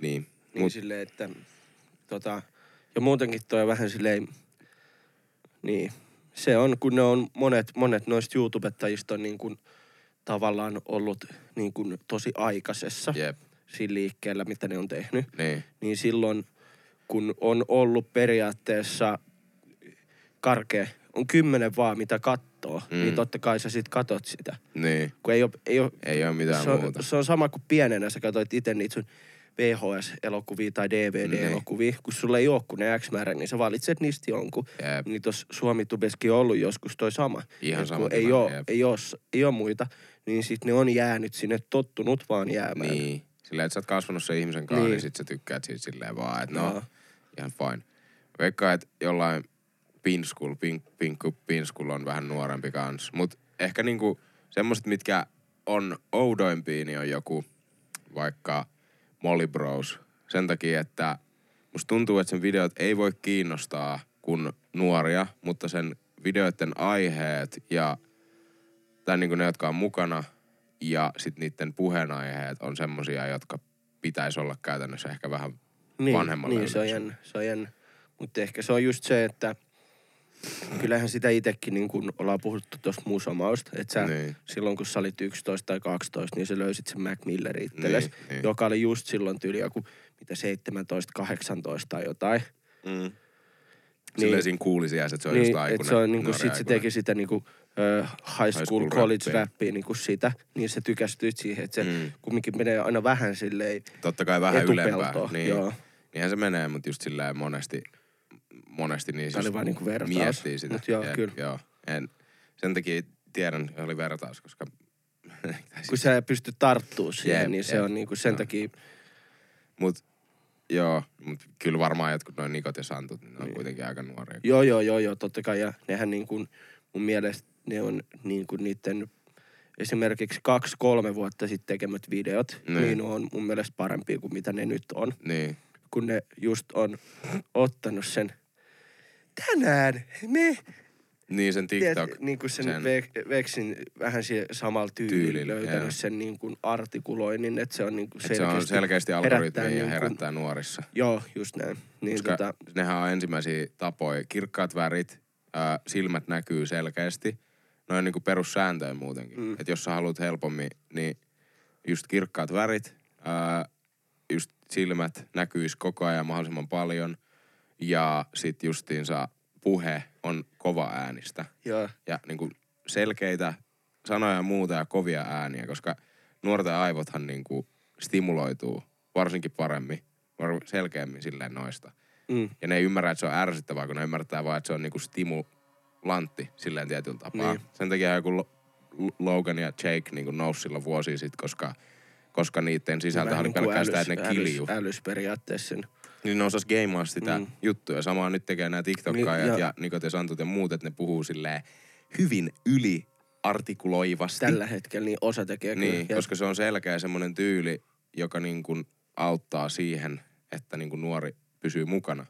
Speaker 1: niin.
Speaker 2: Niin
Speaker 1: Mut,
Speaker 2: silleen, että tota, ja muutenkin toi on vähän silleen, niin, se on, kun ne on monet, monet noista YouTubettajista on niin kuin tavallaan ollut niin kuin tosi aikaisessa
Speaker 1: jep,
Speaker 2: siinä liikkeellä, mitä ne on tehnyt.
Speaker 1: niin,
Speaker 2: Niin silloin, kun on ollut periaatteessa karkea, on kymmenen vaan mitä kattoo,
Speaker 1: Mm.
Speaker 2: mm. niin totta kai sä sit katot sitä.
Speaker 1: niin.
Speaker 2: Kun ei ole, ei ole
Speaker 1: Ei ole mitään
Speaker 2: se on,
Speaker 1: muuta.
Speaker 2: se on sama kuin pienenä sä katsoit itse niitä sun VHS-elokuvia tai DVD-elokuvia. Kun sulla ei ole kun ne X määrä, niin sä valitset niistä jonkun.
Speaker 1: Jep.
Speaker 2: Niin tuossa Suomi-tubeskin on ollut joskus toi sama.
Speaker 1: Ihan
Speaker 2: Et
Speaker 1: sama
Speaker 2: ei
Speaker 1: tilanne,
Speaker 2: ole,
Speaker 1: jep.
Speaker 2: ei, ole, ei ole muita, niin sit ne on jäänyt sinne, tottunut vaan jäämään.
Speaker 1: Niin. Silleen, että sä oot kasvanut sen ihmisen kanssa, niin,
Speaker 2: Niin.
Speaker 1: niin sit sä tykkäät siitä silleen vaan, että no,
Speaker 2: Joo.
Speaker 1: ihan fine. Veikkaan, että jollain Pinskull, pink, Pinkku Pinskull on vähän nuorempi kans. Mut ehkä niinku semmoset, mitkä on oudoimpia, niin on joku vaikka Molly Bros. Sen takia, että musta tuntuu, että sen videot ei voi kiinnostaa kun nuoria, mutta sen videoiden aiheet ja tai niinku ne, jotka on mukana ja sit niiden puheenaiheet on semmosia, jotka pitäisi olla käytännössä ehkä vähän
Speaker 2: niin,
Speaker 1: vanhemmalle
Speaker 2: Niin, se on jännä. Se on jännä. Mutta ehkä se on just se, että kyllähän sitä itsekin niin kun ollaan puhuttu tuosta musamausta, että sä
Speaker 1: Niin.
Speaker 2: silloin kun sä olit 11 tai 12, niin sä löysit sen Mac Millerin itsellesi,
Speaker 1: Niin, niin.
Speaker 2: joka oli just silloin tyyli joku mitä 17, 18 tai jotain.
Speaker 1: Mm. Silleen
Speaker 2: Niin.
Speaker 1: siinä kuulisi että se on
Speaker 2: niin,
Speaker 1: just
Speaker 2: että
Speaker 1: aikuinen.
Speaker 2: se on niinku,
Speaker 1: nuori
Speaker 2: sit se teki sitä niinku ö, high school,
Speaker 1: school
Speaker 2: college
Speaker 1: rappia.
Speaker 2: rappia niinku sitä, niin se tykästyit siihen, että se
Speaker 1: Mm.
Speaker 2: kumminkin menee aina vähän silleen
Speaker 1: Totta kai vähän ylempää.
Speaker 2: etupeltoon.
Speaker 1: Niin.
Speaker 2: Joo.
Speaker 1: Niinhän se menee, mutta just silleen monesti, monesti niin
Speaker 2: oli
Speaker 1: just
Speaker 2: vaan niinku vertaus.
Speaker 1: miettii sitä.
Speaker 2: Mut joo,
Speaker 1: Jep,
Speaker 2: kyllä.
Speaker 1: Joo. En, sen takia tiedän, että oli vertaus, koska...
Speaker 2: kun
Speaker 1: siis,
Speaker 2: sä pystyt tarttuu siihen,
Speaker 1: Jep,
Speaker 2: niin se
Speaker 1: jep.
Speaker 2: on niinku sen
Speaker 1: Joo.
Speaker 2: takia,
Speaker 1: mut, joo, mut kyllä varmaan jotkut noin nikot ja santut, niin ne on kuitenkin aika nuoria.
Speaker 2: joo joo joo joo, totta kai, ja nehän niin kuin, mun mielestä ne on niin kuin niiden esimerkiksi kaksi-kolme vuotta sitten tekemät videot,
Speaker 1: Niin.
Speaker 2: niin. niin on mun mielestä parempia kuin mitä ne nyt on.
Speaker 1: Niin,
Speaker 2: Kun ne just on ottanut sen, tänään me,
Speaker 1: niin sen TikTok.
Speaker 2: tiedät, niin kuin sen,
Speaker 1: sen-
Speaker 2: sen... Ve- Veksin vähän siihen samalla tyylillä
Speaker 1: Tyylillä,
Speaker 2: löytänyt
Speaker 1: joo.
Speaker 2: sen niin kuin artikuloinnin, että se on niin kuin
Speaker 1: Et se on selkeästi algoritmi ja
Speaker 2: niin kuin-
Speaker 1: herättää nuorissa.
Speaker 2: Joo, just näin. Niin
Speaker 1: Koska
Speaker 2: tota,
Speaker 1: nehän on ensimmäisiä tapoja. Kirkkaat värit, ää, silmät näkyy selkeästi. Noin niinku perussääntöjä muutenkin. Mm. Että jos sä haluat helpommin, niin just kirkkaat värit, ää, just silmät näkyisi koko ajan mahdollisimman paljon. Ja sit justiinsa puhe on kova äänistä.
Speaker 2: joo,
Speaker 1: Ja niinku selkeitä sanoja ja muuta ja kovia ääniä, koska nuorten aivothan niinku stimuloituu varsinkin paremmin, selkeämmin silleen noista.
Speaker 2: mm,
Speaker 1: Ja ne ei ymmärrä, että se on ärsyttävää, kun ne ymmärtää vaan, että se on niinku stimulantti silleen tietyllä tapaa.
Speaker 2: Niin.
Speaker 1: Sen takia joku Lo- Lo- Logan ja Jake niinku nousi silloin vuosia sitten, koska, koska niiden sisältö
Speaker 2: vähän
Speaker 1: oli
Speaker 2: niin kuin
Speaker 1: pelkkää sitä, että ne
Speaker 2: älys,
Speaker 1: kiljuu.
Speaker 2: älys periaatteessa sen.
Speaker 1: Niin ne osas geimaa sitä mm. Juttuja. Samaa nyt tekee nämä TikTok-kaijat
Speaker 2: Niin,
Speaker 1: ja,
Speaker 2: ja-
Speaker 1: Nikot ja Santut ja muut, että ne puhuu silleen hyvin yli artikuloivasti.
Speaker 2: Tällä hetkellä niin osa tekee
Speaker 1: Niin,
Speaker 2: kyllä.
Speaker 1: koska se on selkeä semmoinen tyyli, joka niin kuin auttaa siihen, että niin kuin nuori pysyy mukana.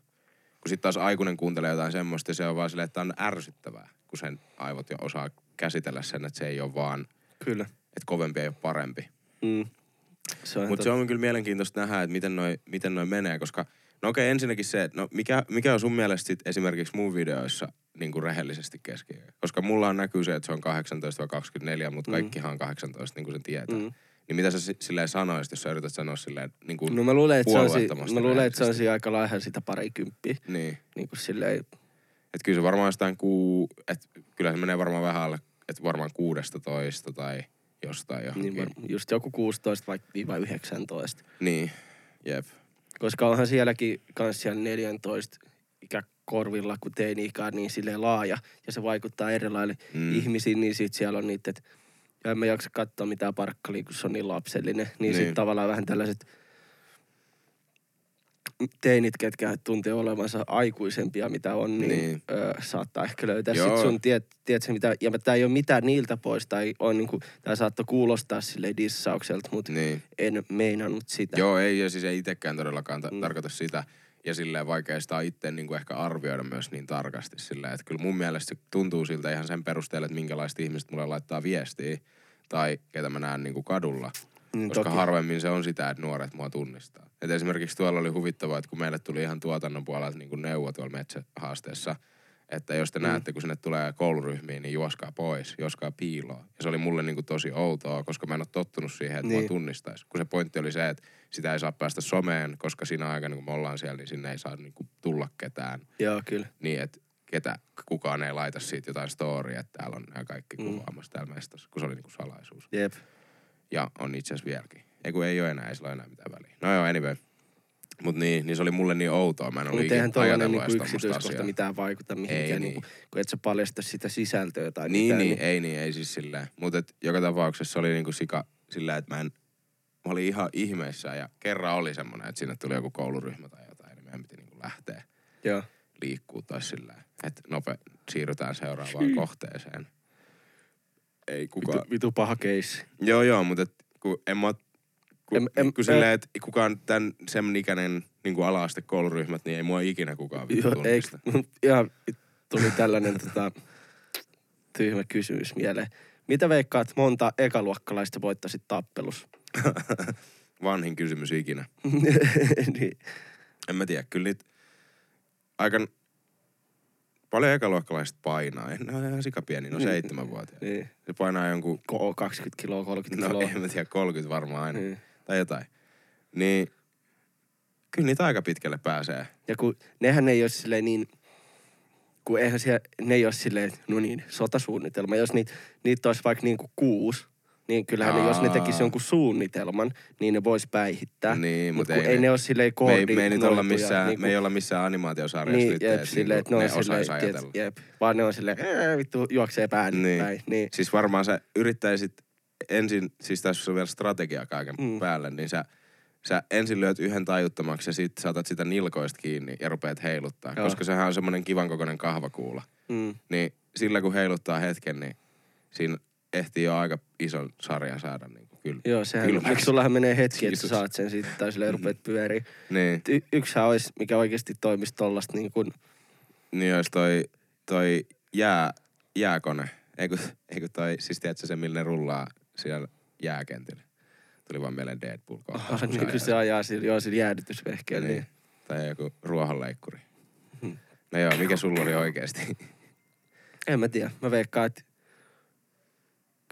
Speaker 1: Kun sitten taas aikuinen kuuntelee jotain semmoista, ja se on vaan silleen, että on ärsyttävää, kun sen aivot jo osaa käsitellä sen, että se ei ole vaan,
Speaker 2: Kyllä.
Speaker 1: että kovempi ei ole parempi.
Speaker 2: Mm.
Speaker 1: Mutta se on kyllä mielenkiintoista nähdä, että miten noi, miten noi menee, koska no okei, ensinnäkin se, että no mikä, mikä on sun mielestä sit esimerkiksi mun videoissa niin kuin rehellisesti keski Koska mulla näkyy se, että se on 18-24, mutta
Speaker 2: Mm.
Speaker 1: kaikkihan on 18, niin kuin sen tietää.
Speaker 2: Mm.
Speaker 1: Niin mitä sä si- silleen sanoisit, jos sä yrität sanoa silleen niin kuin,
Speaker 2: No mä luulen, että se on, si-
Speaker 1: puolueettomasti
Speaker 2: mä luulen, että se on siinä aika laihan sitä parikymppiä.
Speaker 1: niin.
Speaker 2: Niin kuin silleen,
Speaker 1: Että kyllä se varmaan jostain kuu, että kyllä se menee varmaan vähän alle, että varmaan 16 tai jostain johonkin.
Speaker 2: niin var- just joku 16 vaikka viiva 19.
Speaker 1: niin. Jep.
Speaker 2: Koska onhan sielläkin kans siellä 14 ikäkorvilla, kun teini-ikä on niin silleen laaja. Ja se vaikuttaa eri lailla
Speaker 1: Mm.
Speaker 2: ihmisiin, niin sit siellä on niitä, että ja en mä jaksa katsoa mitään parkkalia, kun se on niin lapsellinen. Niin, niin.
Speaker 1: Niin.
Speaker 2: sit tavallaan vähän tällaiset teinit, ketkä tuntee olevansa aikuisempia, mitä on, niin,
Speaker 1: Niin.
Speaker 2: Ö, saattaa ehkä löytää
Speaker 1: Joo.
Speaker 2: sit sun, tiet, tiedätkö, mitä, ja tämä ei ole mitään niiltä pois, tai on niinku, tämä saattoi kuulostaa sille dissaukselta, mutta
Speaker 1: Niin.
Speaker 2: en meinannut sitä.
Speaker 1: Joo, ei, ja siis ei itsekään todellakaan ta-
Speaker 2: Mm.
Speaker 1: tarkoita sitä. Ja silleen vaikea sitä itse niin kuin ehkä arvioida myös niin tarkasti silleen, että kyllä mun mielestä se tuntuu siltä ihan sen perusteella, että minkälaiset ihmiset mulle laittaa viestiä tai ketä mä näen niin kuin kadulla.
Speaker 2: Niin
Speaker 1: Koska
Speaker 2: toki.
Speaker 1: harvemmin se on sitä, että nuoret mua tunnistaa. Et esimerkiksi tuolla oli huvittavaa, että kun meille tuli ihan tuotannon puolelta niin kuin neuvo tuolla metsähaasteessa, että jos te mm. näette, kun sinne tulee kouluryhmiin, niin juoskaa pois, juoskaa piiloon. Ja se oli mulle niin kuin tosi outoa, koska mä en ole tottunut siihen, että niin.
Speaker 2: Niin.
Speaker 1: mua tunnistaisi. Kun se pointti oli se, että sitä ei saa päästä someen, koska siinä aikana, kun me ollaan siellä, niin sinne ei saa niin kuin tulla ketään.
Speaker 2: Joo, kyllä.
Speaker 1: Niin, että ketä, kukaan ei laita siitä jotain storya, että täällä on nämä kaikki
Speaker 2: Mm.
Speaker 1: kuvaamassa täällä mestassa, kun se oli niin kuin salaisuus.
Speaker 2: Jep.
Speaker 1: Ja on itse asiassa vieläkin. Ei kun ei ole enää, ei sillä ole enää mitään väliä. No joo, anyway. Mut niin, niin se oli mulle niin outoa. Mä en ollut
Speaker 2: Mutta
Speaker 1: ikinä
Speaker 2: eihän tuollainen
Speaker 1: ajatellut
Speaker 2: niinku yksityiskohta
Speaker 1: asiaa.
Speaker 2: mitään vaikuta mihinkään,
Speaker 1: Ei
Speaker 2: ei,
Speaker 1: niin.
Speaker 2: niinku, kun et sä paljasta sitä sisältöä tai
Speaker 1: Niin,
Speaker 2: mitään.
Speaker 1: niin, ei niin, ei siis silleen. Mutta joka tapauksessa se oli niinku sika sillä, että mä en, mä olin ihan ihmeissä ja kerran oli semmoinen, että sinne tuli joku kouluryhmä tai jotain, niin meidän piti niinku lähteä
Speaker 2: Joo.
Speaker 1: liikkuu tai sillä, että nope, siirrytään seuraavaan kohteeseen. Ei kukaan.
Speaker 2: Vitu, vitu paha keissi.
Speaker 1: Joo, joo, mutta et, kun en mä, kun,
Speaker 2: En- en-
Speaker 1: kun silleen, että kukaan tämän sen ikäinen niin kuin ala-aste kouluryhmät, niin ei mua ikinä kukaan vittu
Speaker 2: Joo, ei,
Speaker 1: tunnista.
Speaker 2: ihan tuli tällainen tota, tyhmä kysymys mieleen. Mitä veikkaat, monta ekaluokkalaista voittasit tappelussa?
Speaker 1: Vanhin kysymys ikinä.
Speaker 2: niin.
Speaker 1: En mä tiedä, kyllä niitä aika paljon ekaluokkalaiset painaa. Ne on ihan sikapieni, no seitsemänvuotiaat.
Speaker 2: niin.
Speaker 1: Se painaa jonkun,
Speaker 2: Ko- 20 kiloa, 30
Speaker 1: no
Speaker 2: kiloa.
Speaker 1: en mä tiedä, 30 varmaan aina.
Speaker 2: Niin.
Speaker 1: Tai jotain. Niin kyllä niitä aika pitkälle pääsee.
Speaker 2: Ja kun nehän ei ole silleen niin, kun eihän siellä, ne ei ole silleen, no niin, sotasuunnitelma. Jos niitä, niitä olisi vaikka niin kuin kuusi, niin kyllähän ne, jos ne
Speaker 1: Aa.
Speaker 2: tekisi jonkun suunnitelman, niin ne vois päihittää.
Speaker 1: Niin,
Speaker 2: Mut
Speaker 1: mut ei
Speaker 2: ei
Speaker 1: ne-
Speaker 2: ne ole silleen
Speaker 1: Me ei, me ei nyt olla
Speaker 2: koordinoituja,
Speaker 1: missään,
Speaker 2: niinku-
Speaker 1: me ei olla missään animaatiosarjassa
Speaker 2: niin,
Speaker 1: nyt,
Speaker 2: jep, silleen, että ne on silleen,
Speaker 1: osais
Speaker 2: tiedät,
Speaker 1: ajatella.
Speaker 2: jep, vaan ne on silleen, "Ää, vittu, juoksee pään
Speaker 1: Niin.
Speaker 2: niin. päin. Niin.
Speaker 1: Siis varmaan sä yrittäisit ensin, siis tässä on vielä strategia kaiken mm. Päälle, niin sä, sä ensin lyöt yhden tajuttomaksi ja sit saatat sitä nilkoista kiinni ja rupeat heiluttaa.
Speaker 2: Joo.
Speaker 1: Koska sehän on semmonen kivan kokoinen kahvakuula.
Speaker 2: Mm.
Speaker 1: Niin sillä kun heiluttaa hetken, niin siinä ehtii jo aika ison sarjan saada niin kuin kyllä.
Speaker 2: Joo, sehän,
Speaker 1: Kylmäksi.
Speaker 2: miksi sullahan menee hetki, että sä saat sen sitten, tai silleen rupeat pyöriä.
Speaker 1: Niin,
Speaker 2: Y- yksihän olisi, mikä oikeasti toimisi tollasta niin kuin,
Speaker 1: niin olisi toi, toi jää, jääkone. Eikö, eikö toi, siis tiedätkö se, millä ne rullaa siellä jääkentillä? Tuli vaan mieleen Deadpool kohtaus. kun
Speaker 2: niin kuin se
Speaker 1: ajaa.
Speaker 2: sillä, joo, sillä jäädytysvehkeellä.
Speaker 1: Niin.
Speaker 2: Niin.
Speaker 1: Tai joku ruohonleikkuri.
Speaker 2: Hmm.
Speaker 1: No joo, mikä sulla oli oikeesti?
Speaker 2: En mä tiedä. Mä veikkaan, että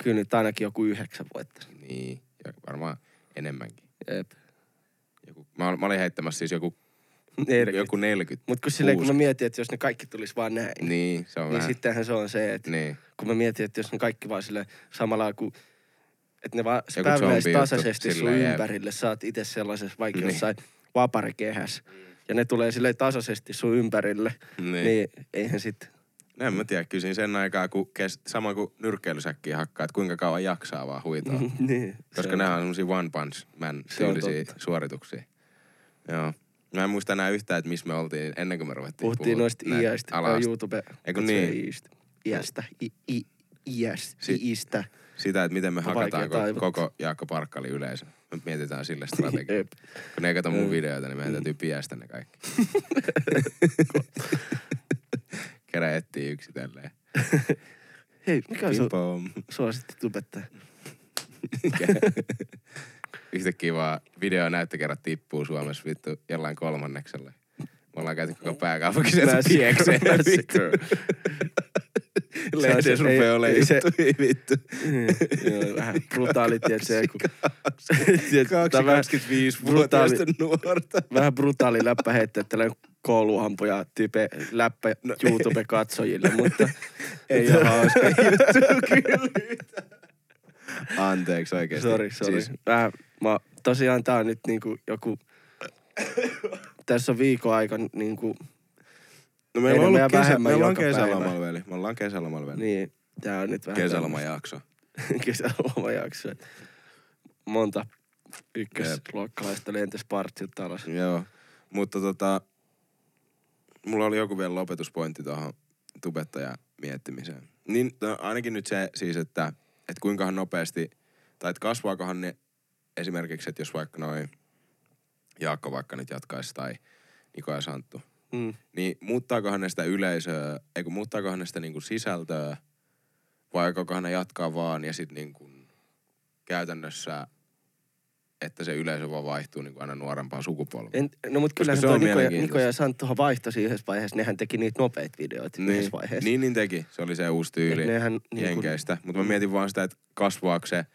Speaker 2: kyllä nyt ainakin joku yhdeksän voittaisi.
Speaker 1: niin, ja varmaan enemmänkin.
Speaker 2: Jep.
Speaker 1: Joku, mä, mä olin heittämässä siis joku,
Speaker 2: Neljäkymmentä.
Speaker 1: joku 40.
Speaker 2: Mutta kun silleen, kun mä mietin, että jos ne kaikki tulisi vaan näin, niin,
Speaker 1: se on
Speaker 2: niin
Speaker 1: vähän.
Speaker 2: sittenhän se on se, että
Speaker 1: Niin,
Speaker 2: kun mä mietin, että jos ne kaikki vaan sille samalla kuin että ne vaan
Speaker 1: Joku
Speaker 2: tasaisesti sun
Speaker 1: jep.
Speaker 2: ympärille. Sä oot itse sellaisessa vaikka
Speaker 1: Niin.
Speaker 2: jossain vaparikehässä. Ja ne tulee silleen tasaisesti sun ympärille.
Speaker 1: niin.
Speaker 2: Niin,
Speaker 1: niin.
Speaker 2: niin eihän sit...
Speaker 1: No en mä tiedä, kysin sen aikaa, kun kes, sama kuin nyrkkeilysäkkiä hakkaa, että kuinka kauan jaksaa vaan huitoa.
Speaker 2: niin.
Speaker 1: Koska ne on semmosia one punch man tyylisiä suorituksia. Joo. Mä en muista enää yhtään, että missä me oltiin ennen kuin me ruvettiin
Speaker 2: Puhuttiin noista iäistä.
Speaker 1: alasta.
Speaker 2: YouTube.
Speaker 1: Eikö niin?
Speaker 2: Iästä. I, i.
Speaker 1: Si-
Speaker 2: Iistä.
Speaker 1: Sitä, että miten me hakataan ko- koko Jaakko Parkkali yleisö. Me mietitään sille strategiaa. Kun ne ei kato mun
Speaker 2: Mm.
Speaker 1: videoita, niin meidän täytyy piästä ne kaikki. Kerä etsii yksitellen.
Speaker 2: Hei, mikä on sun suosikki tubettaja?
Speaker 1: Yhtäkkiä vaan video näyttökerrat tippuu Suomessa vittu jollain kolmanneksella. Ollaan käyty koko pääkaupunkiseutu piekseen. Lehdessä rupeaa
Speaker 2: ei-
Speaker 1: olemaan
Speaker 2: ei se-
Speaker 1: juttuja vittu.
Speaker 2: Mm, Joo, vähän brutaali, tiedätkö, kun... tiedätkö, tää on vähän-
Speaker 1: 25-vuotiaista nuorta.
Speaker 2: vähän brutaali läppä heittää tällainen kouluhampuja tyype läppä
Speaker 1: No,
Speaker 2: YouTube-katsojille, mutta
Speaker 1: Ei ole hauska juttu kyllä. Anteeksi oikeesti.
Speaker 2: Sori, sori.
Speaker 1: Siis,
Speaker 2: Vähän, mä, tosiaan tää on nyt niinku joku... Tässä on viikon aika niinku...
Speaker 1: no meillä on ollut kesä,
Speaker 2: vähemmän
Speaker 1: meillä on kesälomalla veli. Me ollaan kesälomalla veli.
Speaker 2: Niin, tää on nyt vähän...
Speaker 1: Kesälomajakso.
Speaker 2: Kesälomajakso. Monta ykkösluokkalaista lentäisi partsilta alas.
Speaker 1: Joo. Mutta tota, mulla oli joku vielä lopetuspointti tuohon tubettajan miettimiseen. Niin no, ainakin nyt se siis, että, että kuinkahan nopeasti, tai että kasvaakohan ne esimerkiksi, että jos vaikka noin Jaakko vaikka nyt jatkaisi tai Niko ja Santtu,
Speaker 2: Mm.
Speaker 1: niin muuttaakohan ne sitä yleisöä, eikö muuttaakohan ne sitä niinku sisältöä, vai aikokohan ne jatkaa vaan ja sitten niinku käytännössä, että se yleisö vaan vaihtuu niinku aina nuorempaan sukupolveen.
Speaker 2: En, no mutta kyllähän
Speaker 1: on
Speaker 2: Niko ja. Niko ja Santtuhan vaihtoi yhdessä vaiheessa. Nehän teki niitä nopeita videoita
Speaker 1: Niin,
Speaker 2: yhdessä vaiheessa.
Speaker 1: niin, niin teki. Se oli se uusi tyyli
Speaker 2: Et nehän niin kun-
Speaker 1: jenkeistä. Mutta mä mietin vaan sitä, että kasvaako se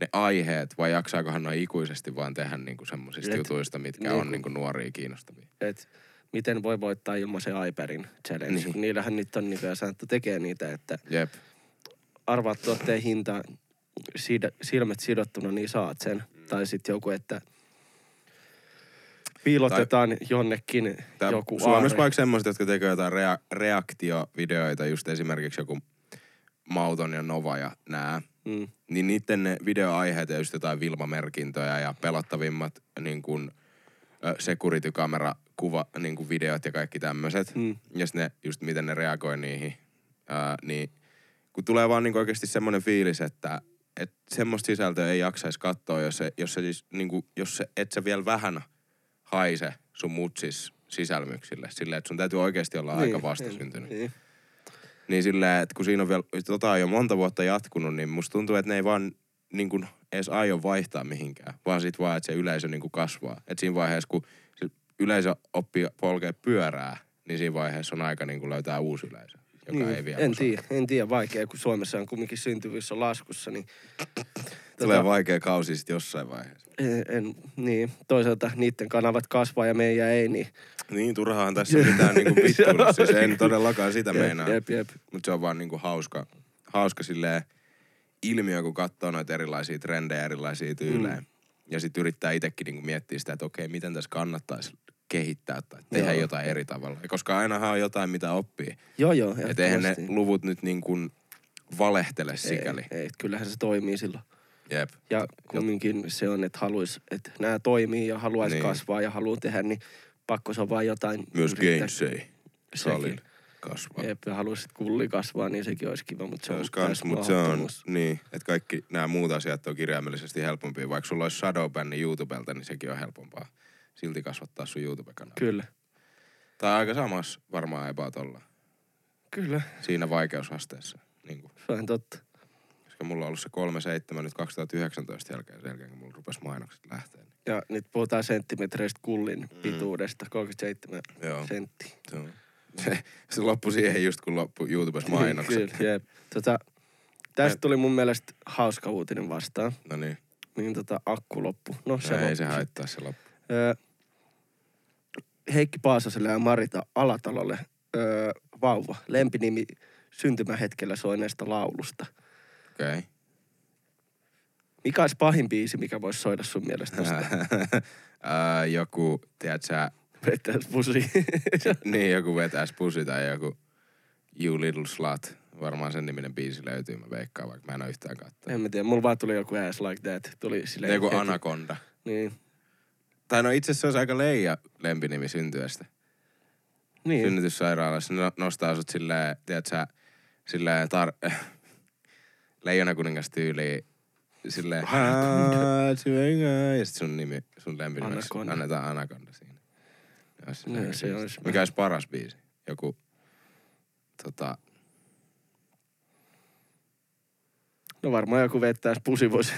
Speaker 1: ne aiheet vai jaksaakohan noin ikuisesti vaan tehdä niinku semmoisista jutuista, mitkä
Speaker 2: niin
Speaker 1: on
Speaker 2: kun-
Speaker 1: niinku nuoria kiinnostavia.
Speaker 2: Et miten voi voittaa ilmaisen iPadin challenge.
Speaker 1: Niin.
Speaker 2: Niillähän nyt on Niko ja Santtu tekee niitä, että
Speaker 1: Jep.
Speaker 2: arvaat tuotteen hinta siitä, silmät sidottuna, niin saat sen.
Speaker 1: Mm.
Speaker 2: Tai sitten joku, että piilotetaan tai, jonnekin
Speaker 1: Tää
Speaker 2: joku
Speaker 1: Suomessa vaikka semmoiset, jotka tekee jotain rea- reaktiovideoita, just esimerkiksi joku Mauton ja Nova ja nää,
Speaker 2: Mm.
Speaker 1: niin niiden ne videoaiheet ja just jotain Vilma-merkintöjä ja pelottavimmat niin kuin, security-kamera kuva, niin kuin videot ja kaikki tämmöiset.
Speaker 2: Mm.
Speaker 1: Ja ne, just miten ne reagoi niihin. Ää, niin kun tulee vaan niin oikeasti semmoinen fiilis, että et semmoista sisältöä ei jaksaisi katsoa, jos, se, jos, se siis, niin kuin, jos se, et sä vielä vähän haise sun mutsis sisälmyksille. Silleen, että sun täytyy oikeasti olla niin, aika vastasyntynyt.
Speaker 2: Niin.
Speaker 1: Niin silleen, että kun siinä on vielä, tota on jo monta vuotta jatkunut, niin musta tuntuu, että ne ei vaan niin kuin edes aio vaihtaa mihinkään, vaan sit vaan, että se yleisö niin kuin kasvaa. Et siinä vaiheessa, kun se yleisö oppii polkea pyörää, niin siinä vaiheessa on aika niin kuin löytää uusi yleisö, joka
Speaker 2: Niin,
Speaker 1: ei vielä
Speaker 2: en tiedä, en tiedä, vaikea, kun Suomessa on kumminkin syntyvyys on laskussa, niin...
Speaker 1: Tulee
Speaker 2: Tota-
Speaker 1: vaikea kausi sitten jossain vaiheessa.
Speaker 2: En, en, niin, toisaalta niiden kanavat kasvaa ja meidän ei, niin...
Speaker 1: Niin, turhaan tässä mitään niin kuin vittuilla. Siis en todellakaan sitä
Speaker 2: Jep,
Speaker 1: meinaa.
Speaker 2: jep, jep.
Speaker 1: Mutta se on vaan niinku hauska, hauska silleen ilmiö, kun katsoo noita erilaisia trendejä, erilaisia tyylejä. Mm. Ja sitten yrittää itsekin niinku miettiä sitä, että okei, miten tässä kannattaisi kehittää tai tehdä
Speaker 2: Joo.
Speaker 1: jotain eri tavalla. Koska ainahan on jotain, mitä oppii.
Speaker 2: Joo, joo.
Speaker 1: Että eihän ne luvut nyt niin kuin valehtele sikäli.
Speaker 2: Ei, ei, kyllähän se toimii silloin.
Speaker 1: Jep.
Speaker 2: Ja kumminkin se on, että haluais, että nämä toimii ja haluaisi
Speaker 1: Niin.
Speaker 2: niin. kasvaa ja haluaa tehdä, niin pakko se on vaan jotain.
Speaker 1: Myös. Gainsay salin kasvaa.
Speaker 2: Jep, ja haluaisit kulli kasvaa, niin sekin olisi kiva, mutta se,
Speaker 1: Se
Speaker 2: on
Speaker 1: kans, mutta se on niin, että kaikki nämä muut asiat on kirjaimellisesti helpompia. Vaikka sulla olisi Shadowbanni YouTubelta, niin sekin on helpompaa silti kasvattaa sun YouTube-kanavaa.
Speaker 2: Kyllä.
Speaker 1: Tai aika samassa varmaan about olla
Speaker 2: Kyllä,
Speaker 1: siinä vaikeusasteessa. Niin kuin,
Speaker 2: se on totta.
Speaker 1: Koska mulla on ollut se 3,7 nyt 2019 jälkeen, sen jälkeen kun mulla rupesi mainokset lähteä. Niin,
Speaker 2: Ja nyt puhutaan senttimetreistä kullin pituudesta, 37
Speaker 1: Mm. joo,
Speaker 2: senttiä.
Speaker 1: se, on. Se, se loppui siihen just kun loppui YouTubessa mainokset.
Speaker 2: Kyllä, jep. Tota, tästä tuli mun mielestä hauska uutinen vastaan.
Speaker 1: No niin,
Speaker 2: Niin tota, akku loppu. No se
Speaker 1: no, ei
Speaker 2: loppu
Speaker 1: se haittaa se loppu.
Speaker 2: Öö, Heikki Paasaselle ja Marita Alatalolle öö, vauva. Lempinimi syntymähetkellä soineesta laulusta.
Speaker 1: Okei. Okay.
Speaker 2: Mikä olisi pahin biisi, mikä voisi soida sun mielestä tosta?
Speaker 1: Ää, joku, tiedät sä,
Speaker 2: Vettäis pusi.
Speaker 1: niin joku vetäis pusi tai joku You Little Slut. Varmaan sen niminen biisi löytyy, mä veikkaan, vaikka mä en ole yhtään katsonut.
Speaker 2: en mä tiedä, mulla vaan tuli joku ass like that. Tuli silleen
Speaker 1: Joku
Speaker 2: heti.
Speaker 1: Anaconda.
Speaker 2: Niin.
Speaker 1: Tai no itse asiassa se olisi aika leija lempinimi syntyessä.
Speaker 2: Niin.
Speaker 1: Synnytyssairaalassa ne no- nostaa sut silleen, tiedät sä, silleen tar... Leijona kuningas tyyliin silleen ja sit sun nimi, sun lempinimeksi
Speaker 2: Anaconda.
Speaker 1: annetaan Anaconda siinä. Olisi
Speaker 2: No, se
Speaker 1: siisti.
Speaker 2: olisi
Speaker 1: Mikä olisi paras biisi? Joku, tota,
Speaker 2: No varmaan joku vettäis pusi voisi.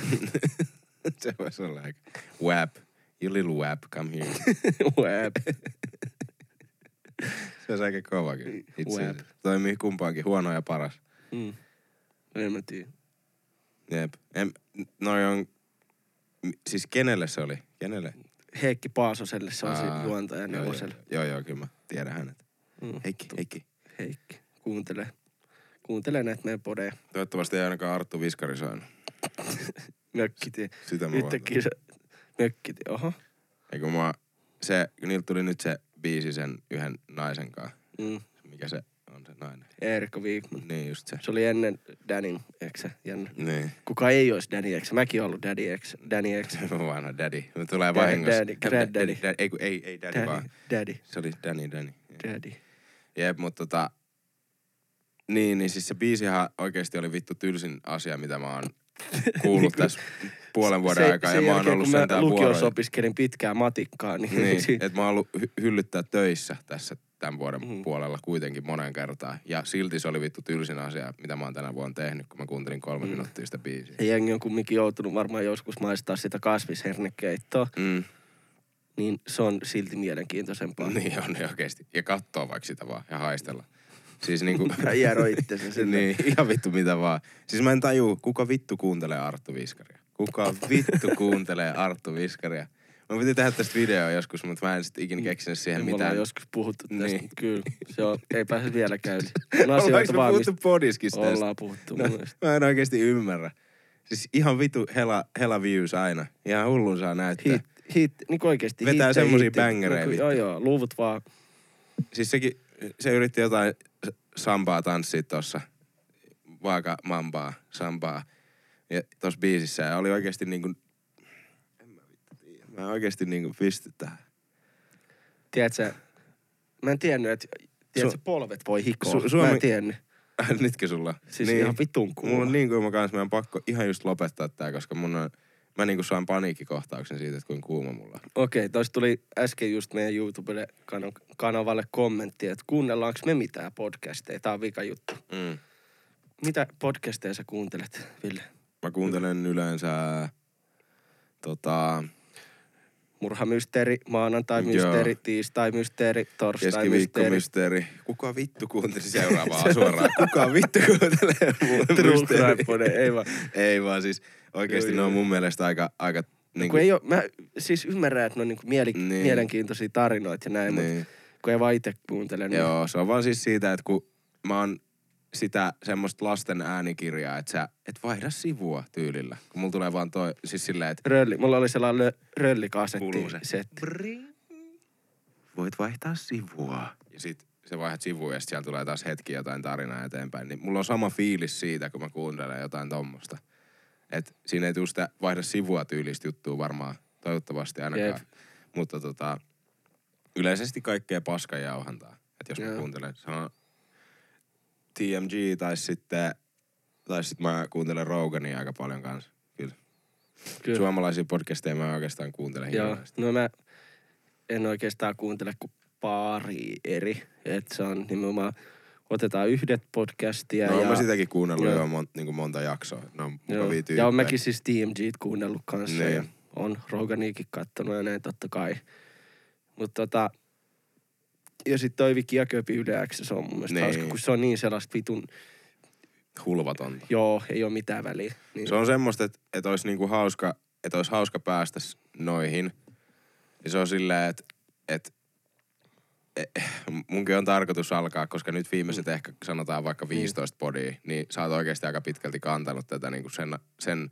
Speaker 1: se voisi olla aika, WAP, you little WAP, come here.
Speaker 2: Web.
Speaker 1: Se olisi aika kova kyllä. Itse
Speaker 2: WAP.
Speaker 1: asiassa. Toimii kumpaankin, huono ja paras.
Speaker 2: Mm. En mä tiedä.
Speaker 1: Jep. En, noi on, siis kenelle se oli? Kenelle?
Speaker 2: Heikki Paasoselle se on
Speaker 1: Aa,
Speaker 2: se juontaja
Speaker 1: joo,
Speaker 2: neloselle.
Speaker 1: Joo, joo, joo, kyllä mä tiedän hänet.
Speaker 2: Mm.
Speaker 1: Heikki, Heikki.
Speaker 2: Heikki. Kuuntele. Kuuntele näitä meidän podeja.
Speaker 1: Toivottavasti ei ainakaan Arttu Viskari soinut.
Speaker 2: Mökkitie.
Speaker 1: Sitä mä
Speaker 2: Yhtäkkiä se mökkitie. Oho.
Speaker 1: Eikö mä, se, niiltä tuli nyt se biisi sen yhden naisen kanssa.
Speaker 2: Mm.
Speaker 1: Mikä se nainen?
Speaker 2: Eerikko Viikman.
Speaker 1: Niin just se.
Speaker 2: Se oli ennen Danin. Jännä.
Speaker 1: Niin.
Speaker 2: Kuka ei olisi Danny X? Mäkin olen ollut Daddy X. Danny X.
Speaker 1: Vanha daddy. Me tulee vahingossa.
Speaker 2: daddy, granddaddy.
Speaker 1: Daddy, Ei, kun ei, ei daddy,
Speaker 2: Daddy.
Speaker 1: vaan.
Speaker 2: Daddy.
Speaker 1: Se oli Danny, Danny.
Speaker 2: Daddy.
Speaker 1: Jep, mutta tota... Niin, niin siis se biisihän oikeasti oli vittu tylsin asia, mitä mä oon kuullut tässä puolen vuoden
Speaker 2: se,
Speaker 1: aikaa.
Speaker 2: sen
Speaker 1: ja mä oon
Speaker 2: jälkeen,
Speaker 1: ollut
Speaker 2: kun mä
Speaker 1: sentään
Speaker 2: lukiossa opiskelin pitkään matikkaa, niin,
Speaker 1: Niin, että mä oon ollut hy- hyllyttää töissä tässä tämän vuoden
Speaker 2: Mm.
Speaker 1: mm. puolella kuitenkin monen kertaa. Ja silti se oli vittu tylsin asia, mitä mä oon tänä vuonna tehnyt, kun mä kuuntelin kolme
Speaker 2: Mm.
Speaker 1: minuuttia sitä biisiä.
Speaker 2: ja jengi on kumminkin joutunut varmaan joskus maistaa sitä kasvishernekeittoa,
Speaker 1: Mm.
Speaker 2: niin se on silti mielenkiintoisempaa.
Speaker 1: Niin on ne oikeesti. Ja kattoo vaikka sitä vaan ja haistella. Siis niinku...
Speaker 2: Hiero itsensä
Speaker 1: niin, ihan vittu mitä vaan. Siis mä en taju, kuka vittu kuuntelee Arttu Viskaria. Kuka vittu kuuntelee Arttu Viskaria. Mä piti tehdä tästä videoa joskus, mutta mä en sit ikinä keksinyt siihen
Speaker 2: ollaan
Speaker 1: mitään.
Speaker 2: joskus puhuttu tästä,
Speaker 1: Niin.
Speaker 2: niin. kyllä. Se on, ei pääse vielä käydä. On asioita vaan,
Speaker 1: puhuttu
Speaker 2: mistä
Speaker 1: podiskista tästä?
Speaker 2: ollaan puhuttu
Speaker 1: No, mä en oikeesti ymmärrä. Siis ihan vitu hela, hela views aina. Ihan hullun saa näyttää.
Speaker 2: Hit, hit, niin oikeesti
Speaker 1: Vetää
Speaker 2: hittejä,
Speaker 1: semmosia
Speaker 2: hittejä.
Speaker 1: bängereitä
Speaker 2: Niin kuin-
Speaker 1: vittu.
Speaker 2: Joo joo, luvut vaan.
Speaker 1: Siis sekin, se yritti jotain sambaa tanssia tossa. Vaaka mambaa, sambaa. Ja tossa biisissä ja oli oikeesti niinku... En mä vittu tiedä. Mä oikeesti niinku pysty tähän.
Speaker 2: Tiedätkö, mä en tiennyt, että tiedätkö,
Speaker 1: Su-
Speaker 2: polvet voi hikoa.
Speaker 1: Su-
Speaker 2: Mä
Speaker 1: Suomi-
Speaker 2: en tiennyt.
Speaker 1: Nytkö sulla?
Speaker 2: Siis niin. ihan vitun
Speaker 1: Mulla
Speaker 2: kuuma.
Speaker 1: on niin kuuma kanssa, mä en pakko ihan just lopettaa tää, koska mun on... Mä niinku sain paniikkikohtauksen siitä, että kuinka kuuma mulla on.
Speaker 2: Okei, toista tuli äsken just meidän YouTubelle kan- kanavalle kommentti, että kuunnellaanko me mitään podcasteja. Tää on vika juttu.
Speaker 1: Mm.
Speaker 2: Mitä podcasteja sä kuuntelet, Ville?
Speaker 1: Mä kuuntelen yleensä tota,
Speaker 2: Murhamysteeri, maanantai-mysteeri, tiistai-mysteeri, torstai-mysteeri.
Speaker 1: Kuka vittu kuunteli seuraavaa suoraan? Kuka vittu kuuntelee mun
Speaker 2: True ei vaan.
Speaker 1: Ei vaan siis oikeesti
Speaker 2: Joo,
Speaker 1: ne on mun mielestä aika, aika niin
Speaker 2: Kun ei oo, mä siis ymmärrän, että ne on niinku mieli,
Speaker 1: Niin.
Speaker 2: mielenkiintoisia tarinoita ja näin, niin.
Speaker 1: niin.
Speaker 2: mutta kun ei vaan itse kuuntele, niin
Speaker 1: Joo, se on vaan siis siitä, että kun mä oon sitä semmoista lasten äänikirjaa, että sä et vaihda sivua tyylillä. Kun mulla tulee vaan toi, siis silleen, että
Speaker 2: rölli, mulla oli sellainen lö, röllikasetti
Speaker 1: se.
Speaker 2: setti.
Speaker 1: voit vaihtaa sivua. Ja sit sä vaihdat sivua ja sit siellä tulee taas hetki jotain tarinaa eteenpäin. Niin mulla on sama fiilis siitä, kun mä kuuntelen jotain tommosta. Et siinä ei tule sitä vaihda sivua tyylistä juttua varmaan, toivottavasti ainakaan.
Speaker 2: Jep.
Speaker 1: Mutta tota, yleisesti kaikkea paskajauhantaa. Et jos mä
Speaker 2: Joo.
Speaker 1: kuuntelen, se on TMG tai sitten, tai sitten mä kuuntelen Rogania aika paljon kanssa. Kyllä.
Speaker 2: Kyllä.
Speaker 1: Suomalaisia podcasteja mä oikeastaan kuuntelen
Speaker 2: Joo,
Speaker 1: hirveästi.
Speaker 2: no mä en oikeastaan kuuntele kuin pari eri. Että se on nimenomaan, otetaan yhdet podcastia.
Speaker 1: No
Speaker 2: ja,
Speaker 1: mä sitäkin kuunnellut
Speaker 2: Joo.
Speaker 1: jo mon, niin monta jaksoa. Ne on
Speaker 2: joo, ja on mäkin siis TMGt kuunnellut kanssa.
Speaker 1: Niin.
Speaker 2: Ja on Roganiikin kattonut ja näin totta kai. Mutta tota, ja sit toi Viki ja Köpi Yle X, se on mun mielestä
Speaker 1: Niin.
Speaker 2: hauska, kun se on niin sellaista vitun,
Speaker 1: Hulvatonta.
Speaker 2: joo, ei ole mitään väliä. Niin.
Speaker 1: Se on semmoista, että, että olisi niinku hauska, että olisi hauska päästä noihin. Ja se on silleen, että, että eh, munkin on tarkoitus alkaa, koska nyt viimeiset
Speaker 2: Mm.
Speaker 1: ehkä sanotaan vaikka 15 podia, niin sä oot oikeasti aika pitkälti kantanut tätä niinku sen, sen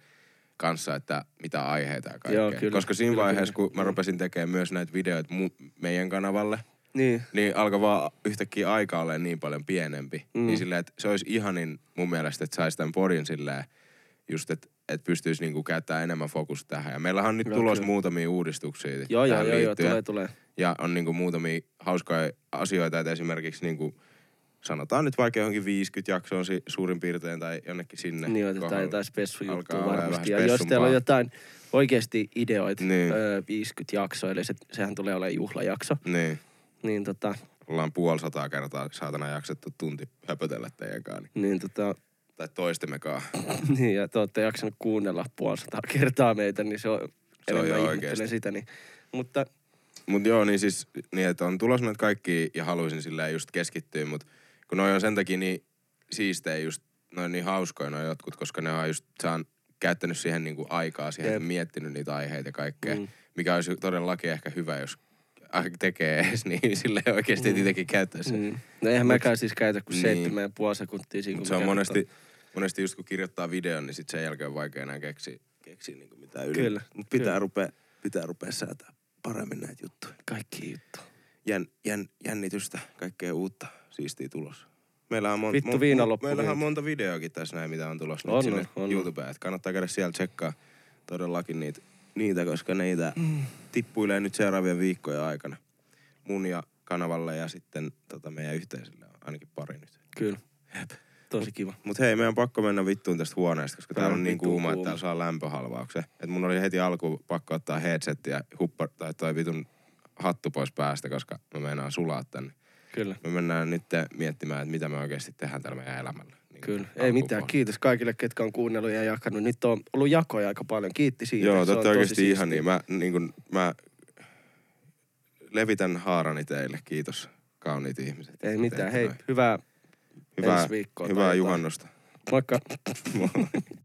Speaker 1: kanssa, että mitä aiheita ja kaikkea.
Speaker 2: Joo, kyllä.
Speaker 1: koska siinä
Speaker 2: Kyllä,
Speaker 1: vaiheessa,
Speaker 2: kyllä.
Speaker 1: kun mä rupesin tekemään myös näitä videoita mu- meidän kanavalle,
Speaker 2: niin.
Speaker 1: niin alkoi vaan yhtäkkiä aika olla niin paljon pienempi.
Speaker 2: Mm.
Speaker 1: Niin silleen, että se olisi ihanin mun mielestä, että saisi tämän podin silleen, just että että pystyisi niinku käyttämään enemmän fokusta tähän. Ja meillähän on nyt tulos
Speaker 2: kyllä.
Speaker 1: muutamia uudistuksia
Speaker 2: Joo, joo, joo, joo, tulee, tulee.
Speaker 1: Ja on niinku muutamia hauskoja asioita, että esimerkiksi niinku, sanotaan nyt vaikka johonkin 50 jaksoon si- suurin piirtein tai jonnekin sinne.
Speaker 2: Niin otetaan jotain spessujuttua varmasti. Ja jos teillä on jotain oikeasti ideoita,
Speaker 1: niin.
Speaker 2: öö, 50 jaksoa, eli se, sehän tulee olemaan juhlajakso,
Speaker 1: Niin.
Speaker 2: Niin tota,
Speaker 1: Ollaan puoli sataa kertaa saatana jaksettu tunti höpötellä teidän kanssa. Niin.
Speaker 2: niin tota,
Speaker 1: Tai toistemmekaan.
Speaker 2: niin ja te olette jaksanut kuunnella puolisataa kertaa meitä, niin se on,
Speaker 1: Se on jo oikeesti.
Speaker 2: sitä. Niin. Mutta
Speaker 1: Mut joo, niin siis, niin että on tulos näitä kaikki ja haluaisin silleen just keskittyä, mut kun noi on sen takia niin siistejä just, noin niin hauskoja noi jotkut, koska ne on just, saan käyttänyt siihen niinku aikaa siihen,
Speaker 2: Jep.
Speaker 1: miettinyt niitä aiheita ja kaikkea,
Speaker 2: Mm.
Speaker 1: mikä olisi todellakin ehkä hyvä, jos tekee edes niin silleen oikeasti,
Speaker 2: Mm.
Speaker 1: itsekin käyttäisi. Mm.
Speaker 2: mm, no eihän
Speaker 1: Mut-
Speaker 2: mäkään siis käytä kuin
Speaker 1: niin.
Speaker 2: seitsemän ja puoli sekuntia siinä,
Speaker 1: se on monesti, monesti just kun kirjoittaa videon, niin sit sen jälkeen on vaikea enää keksiä, keksiä niinku mitään yli.
Speaker 2: Kyllä,
Speaker 1: Mut pitää
Speaker 2: kyllä.
Speaker 1: rupea, pitää rupea säätää paremmin näitä juttuja.
Speaker 2: Kaikki juttu.
Speaker 1: Jän, jän, jännitystä, kaikkea uutta, siistiä tulossa. Meillä on, mon-
Speaker 2: Vittu,
Speaker 1: mon-
Speaker 2: viina
Speaker 1: mon-
Speaker 2: loppui
Speaker 1: meillähän on monta videoakin tässä näin, mitä on tulossa
Speaker 2: On,
Speaker 1: nyt sinne
Speaker 2: on.
Speaker 1: YouTubeen. Että kannattaa käydä siellä tsekkaa todellakin niitä, niitä koska niitä mm. tippuilee nyt seuraavien viikkojen aikana. Mun ja kanavalle ja sitten tota, meidän yhteisölle on ainakin pari nyt.
Speaker 2: Kyllä. Tosi kiva.
Speaker 1: Mut hei, meidän on pakko mennä vittuun tästä huoneesta, koska täällä
Speaker 2: Tää
Speaker 1: on niin
Speaker 2: vitun
Speaker 1: kuuma, että
Speaker 2: kuuma.
Speaker 1: täällä saa lämpöhalvauksen. Et mun oli heti alku pakko ottaa headset ja huppa, tai toi vitun hattu pois päästä, koska mä meinaan sulaa tänne.
Speaker 2: Kyllä.
Speaker 1: Me mennään nyt miettimään, että mitä me oikeasti tehdään tällä meidän elämällä. Niin
Speaker 2: Kyllä. Ei mitään. Kiitos kaikille, ketkä on kuunnellut ja jakanut. Nyt on ollut jakoja aika paljon. Kiitti siitä.
Speaker 1: Joo,
Speaker 2: tosi
Speaker 1: oikeasti ihan niin. Mä, niin kun, mä levitän haarani teille. Kiitos, kauniit ihmiset.
Speaker 2: Ei mitään. Hei,
Speaker 1: noin.
Speaker 2: hyvää
Speaker 1: hyvää,
Speaker 2: ensi viikkoa
Speaker 1: hyvää juhannusta.
Speaker 2: Moikka.
Speaker 1: Moi.